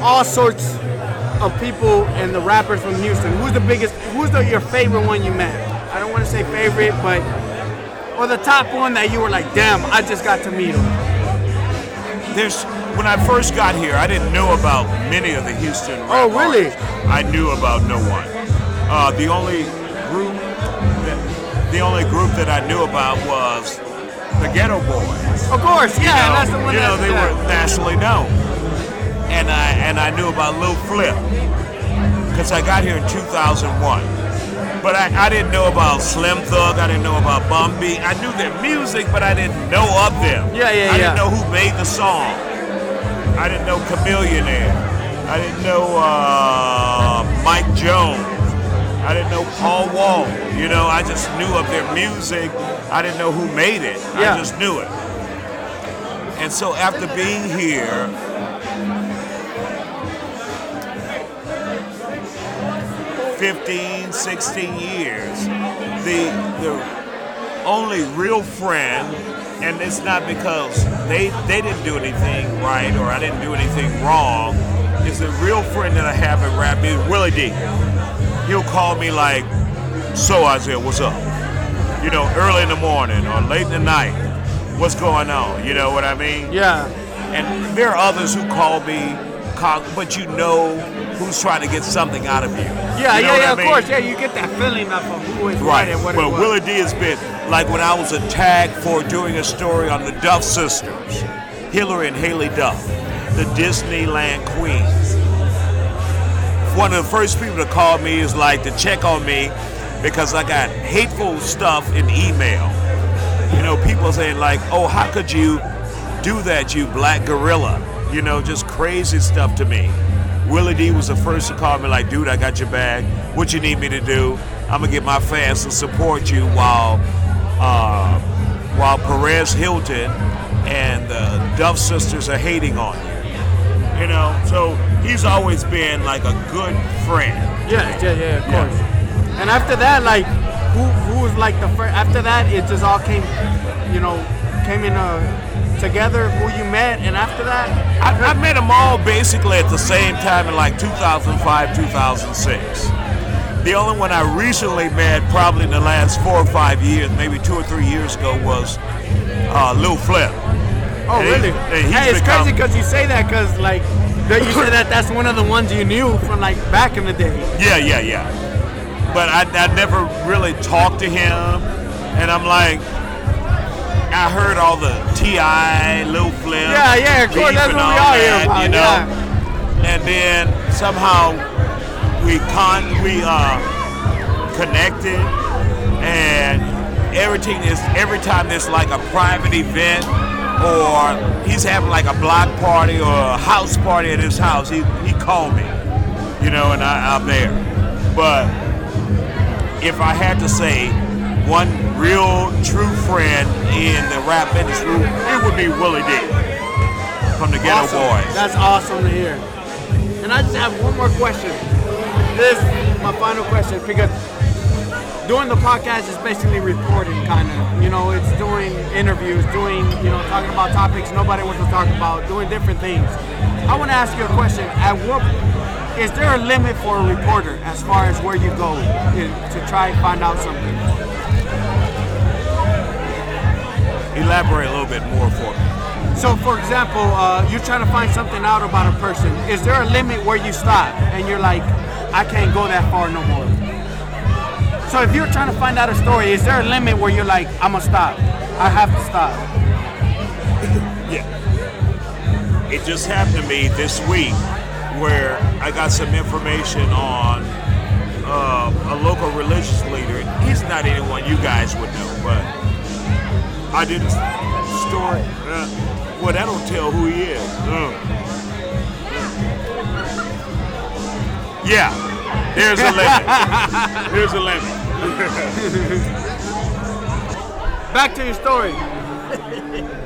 S2: all sorts of people and the rappers from Houston. Who's the biggest, who's the, your favorite one you met? I don't want to say favorite, but, or the top one that you were like, damn, I just got to meet him.
S13: There's when I first got here, I didn't know about many of the Houston. Rap
S2: Oh, really?
S13: artists. I knew about no one. Uh, the only group, that, the only group that I knew about was the Geto Boys.
S2: Of course,
S13: You
S2: yeah,
S13: know,
S2: that's the one
S13: You know, they
S2: yeah.
S13: were nationally known, and I and I knew about Lil Flip because I got here in 2001. But I, I didn't know about Slim Thug. I didn't know about Bun B. I knew their music, but I didn't know of them.
S2: Yeah, yeah,
S13: I
S2: yeah.
S13: I didn't know who made the song. I didn't know Chamillionaire. I didn't know uh, Mike Jones. I didn't know Paul Wall. You know, I just knew of their music. I didn't know who made it.
S2: Yeah.
S13: I just knew it. And so after being here, 15, 16 years, the the only real friend, and it's not because they they didn't do anything right or I didn't do anything wrong, It's a real friend that I have in rap is Willie D. He'll call me like, so Isaiah, what's up? You know, early in the morning or late in the night. What's going on? You know what I mean?
S2: Yeah.
S13: And there are others who call me, but you know who's trying to get something out of you.
S2: Yeah,
S13: You know
S2: yeah, yeah.
S13: I
S2: Of course, yeah. You get that feeling of who is
S13: Right.
S2: right and what
S13: well,
S2: it was.
S13: Willie D has been like when I was attacked for doing a story on the Duff sisters, Hilary and Haylie Duff, the Disneyland queens. One of the first people to call me is like to check on me because I got hateful stuff in email. You know, people saying like, "Oh, how could you do that, you black gorilla?" You know, just crazy stuff to me. Willie D was the first to call me like, "Dude, I got your bag. What you need me to do? I'm gonna get my fans to support you while uh, while Perez Hilton and the Duff sisters are hating on you." You know, so he's always been like a good friend.
S2: Yeah, yeah, yeah, of course. And after that, like, who who was like the first? After that, it just all came, you know, came in uh, together. Who you met, and after that,
S13: I, I met them all basically at the same time in like 2005, 2006. The only one I recently met, probably in the last four or five years, maybe two or three years ago, was uh, Lil Flip.
S2: Oh,
S13: And
S2: really? hey, it's
S13: become-
S2: crazy because you say that because like that you said that that's one of the ones you knew from like back in the day.
S13: Yeah, yeah, yeah. But I, I never really talked to him, and I'm like, I heard all the Ti, Lil Flip.
S2: Yeah, yeah, of course, that's what we
S13: all
S2: all hear
S13: that,
S2: about,
S13: You know, and then somehow we con we uh connected, and everything is every time there's like a private event or he's having like a block party or a house party at his house, he he called me, you know, and I, I'm there. But if I had to say one real true friend in the rap industry, it would be Willie D from the Geto
S2: Awesome.
S13: Boys.
S2: That's awesome to hear. And I just have one more question. This is my final question because doing the podcast is basically reporting, kind of. You know, it's doing interviews, doing, you know, talking about topics nobody wants to talk about, doing different things. I want to ask you a question. At what is there a limit for a reporter as far as where you go in- to try and find out something?
S13: Elaborate a little bit more for me.
S2: So, for example, uh, you're trying to find something out about a person. Is there a limit where you stop and you're like, I can't go that far no more? So, if you're trying to find out a story, is there a limit where you're like, I'm gonna stop? I have to stop.
S13: Yeah. It just happened to me this week where I got some information on uh, a local religious leader. He's not anyone you guys would know, but I did a s- story. Uh, well, that don't tell who he is. Uh. Yeah, there's a limit. <laughs> there's a limit.
S2: Back to your story. <laughs>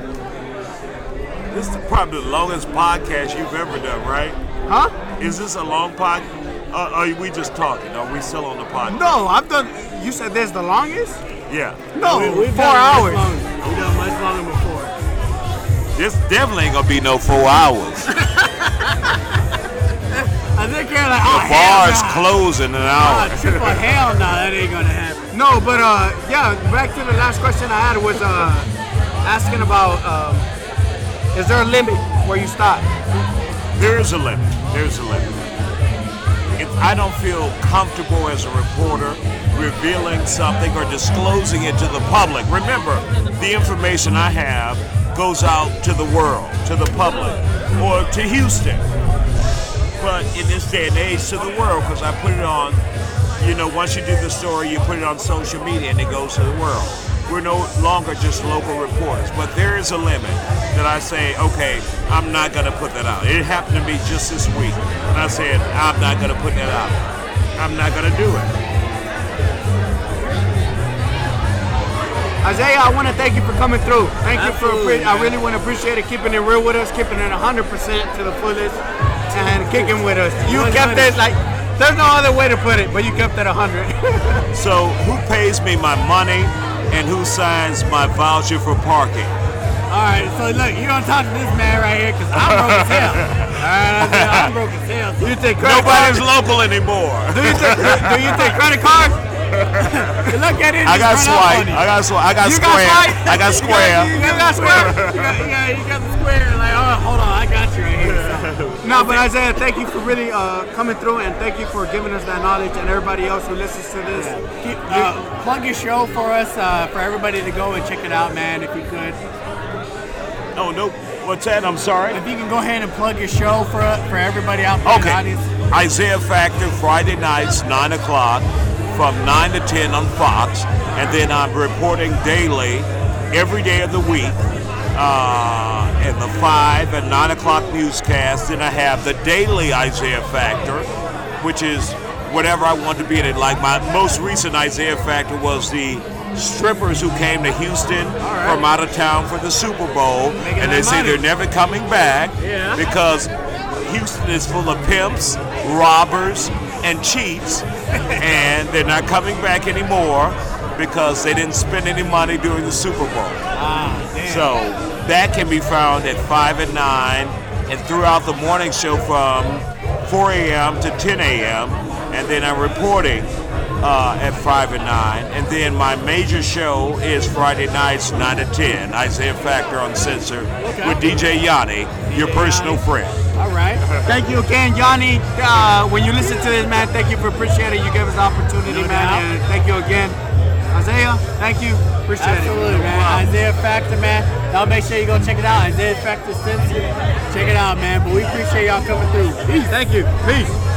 S13: This is probably the longest podcast you've ever done, right?
S2: Huh?
S13: Is this a long pod? Uh, are we just talking? Are we still on the podcast?
S2: No, I've done. You said this is the longest?
S13: Yeah.
S2: No,
S10: We- we've
S2: four hours.
S10: We've done much longer before.
S13: This definitely ain't gonna be no four hours. <laughs>
S2: I think you're like,
S13: The
S2: oh, hell
S13: bar's
S2: nah.
S13: closing in an hour.
S2: triple hell no, that ain't gonna happen. No, but uh, yeah. Back to the last question I had was uh, asking about um, is there a limit where you stop?
S13: There is a limit. There's a limit. If I don't feel comfortable as a reporter revealing something or disclosing it to the public, remember, the information I have goes out to the world, to the public, or to Houston. But in this day and age, to the world, because I put it on, you know, once you do the story, you put it on social media and it goes to the world. We're no longer just local reporters, but there is a limit that I say, okay, I'm not going to put that out. It happened to me just this week, and I said, I'm not going to put that out. I'm not going to do it.
S2: Isaiah, I want to thank you for coming through. Thank you for.
S10: Absolutely,
S2: I really want to appreciate it keeping it real with us, keeping it 100% to the fullest, and kicking with us. You kept it like
S10: There's no other way to put it, but you kept it 100. <laughs>
S13: So who pays me my money and who signs my voucher for parking?
S10: All right, so look, you don't talk to this man right here because I'm broke as hell. <laughs> All right, I'm, I'm broke as hell. <laughs> Do you take credit
S13: Nobody's
S10: cards?
S13: local anymore.
S10: Do you take, do you take credit cards? <laughs> look at it.
S13: I got swipe. I got swipe. I got
S10: You
S13: square. I got square.
S10: You got, square. You got, got, you got the square. Like, oh, hold on, I got you right here. So. <laughs>
S2: No, but Isaiah, thank you for really uh, coming through, and thank you for giving us that knowledge, and everybody else who listens to this.
S10: Keep, uh, plug your show for us, uh, for everybody to go and check it out, man, if you could.
S13: Oh no, what's that? I'm sorry.
S10: If you can go ahead and plug your show for for everybody out there in the
S13: Okay. Isaiah Factor Friday nights, nine o'clock, from nine to ten on Fox, and then I'm reporting daily, every day of the week, uh, in the five and nine o'clock newscast. Then I have the daily Isaiah Factor, which is whatever I want to be in it. Like my most recent Isaiah Factor was the strippers who came to Houston from out of town for the Super Bowl, and they say
S10: money.
S13: they're never coming back
S10: Yeah.
S13: because Houston is full of pimps, robbers, and cheats, and they're not coming back anymore because they didn't spend any money during the Super Bowl. So that can be found at 5 and 9, and throughout the morning show from 4 a.m. to 10 a.m., and then I'm reporting uh, at 5 and 9, and then my major show is Friday nights, 9 to 10, Isaiah Factor on Censor with DJ Yanni, your personal friend.
S2: All right. Thank you again, Yanni. Uh, when you listen to this, man, thank you for appreciating you gave us the opportunity,
S10: No
S2: man. Thank you again. Isaiah, thank you. Appreciate
S10: Absolutely,
S2: it.
S10: Absolutely, man. Isaiah Factor, man. Y'all make sure you go check it out. Isaiah Factor Censor. Check it out, man. But we appreciate y'all coming through. Peace.
S2: Thank you. Peace.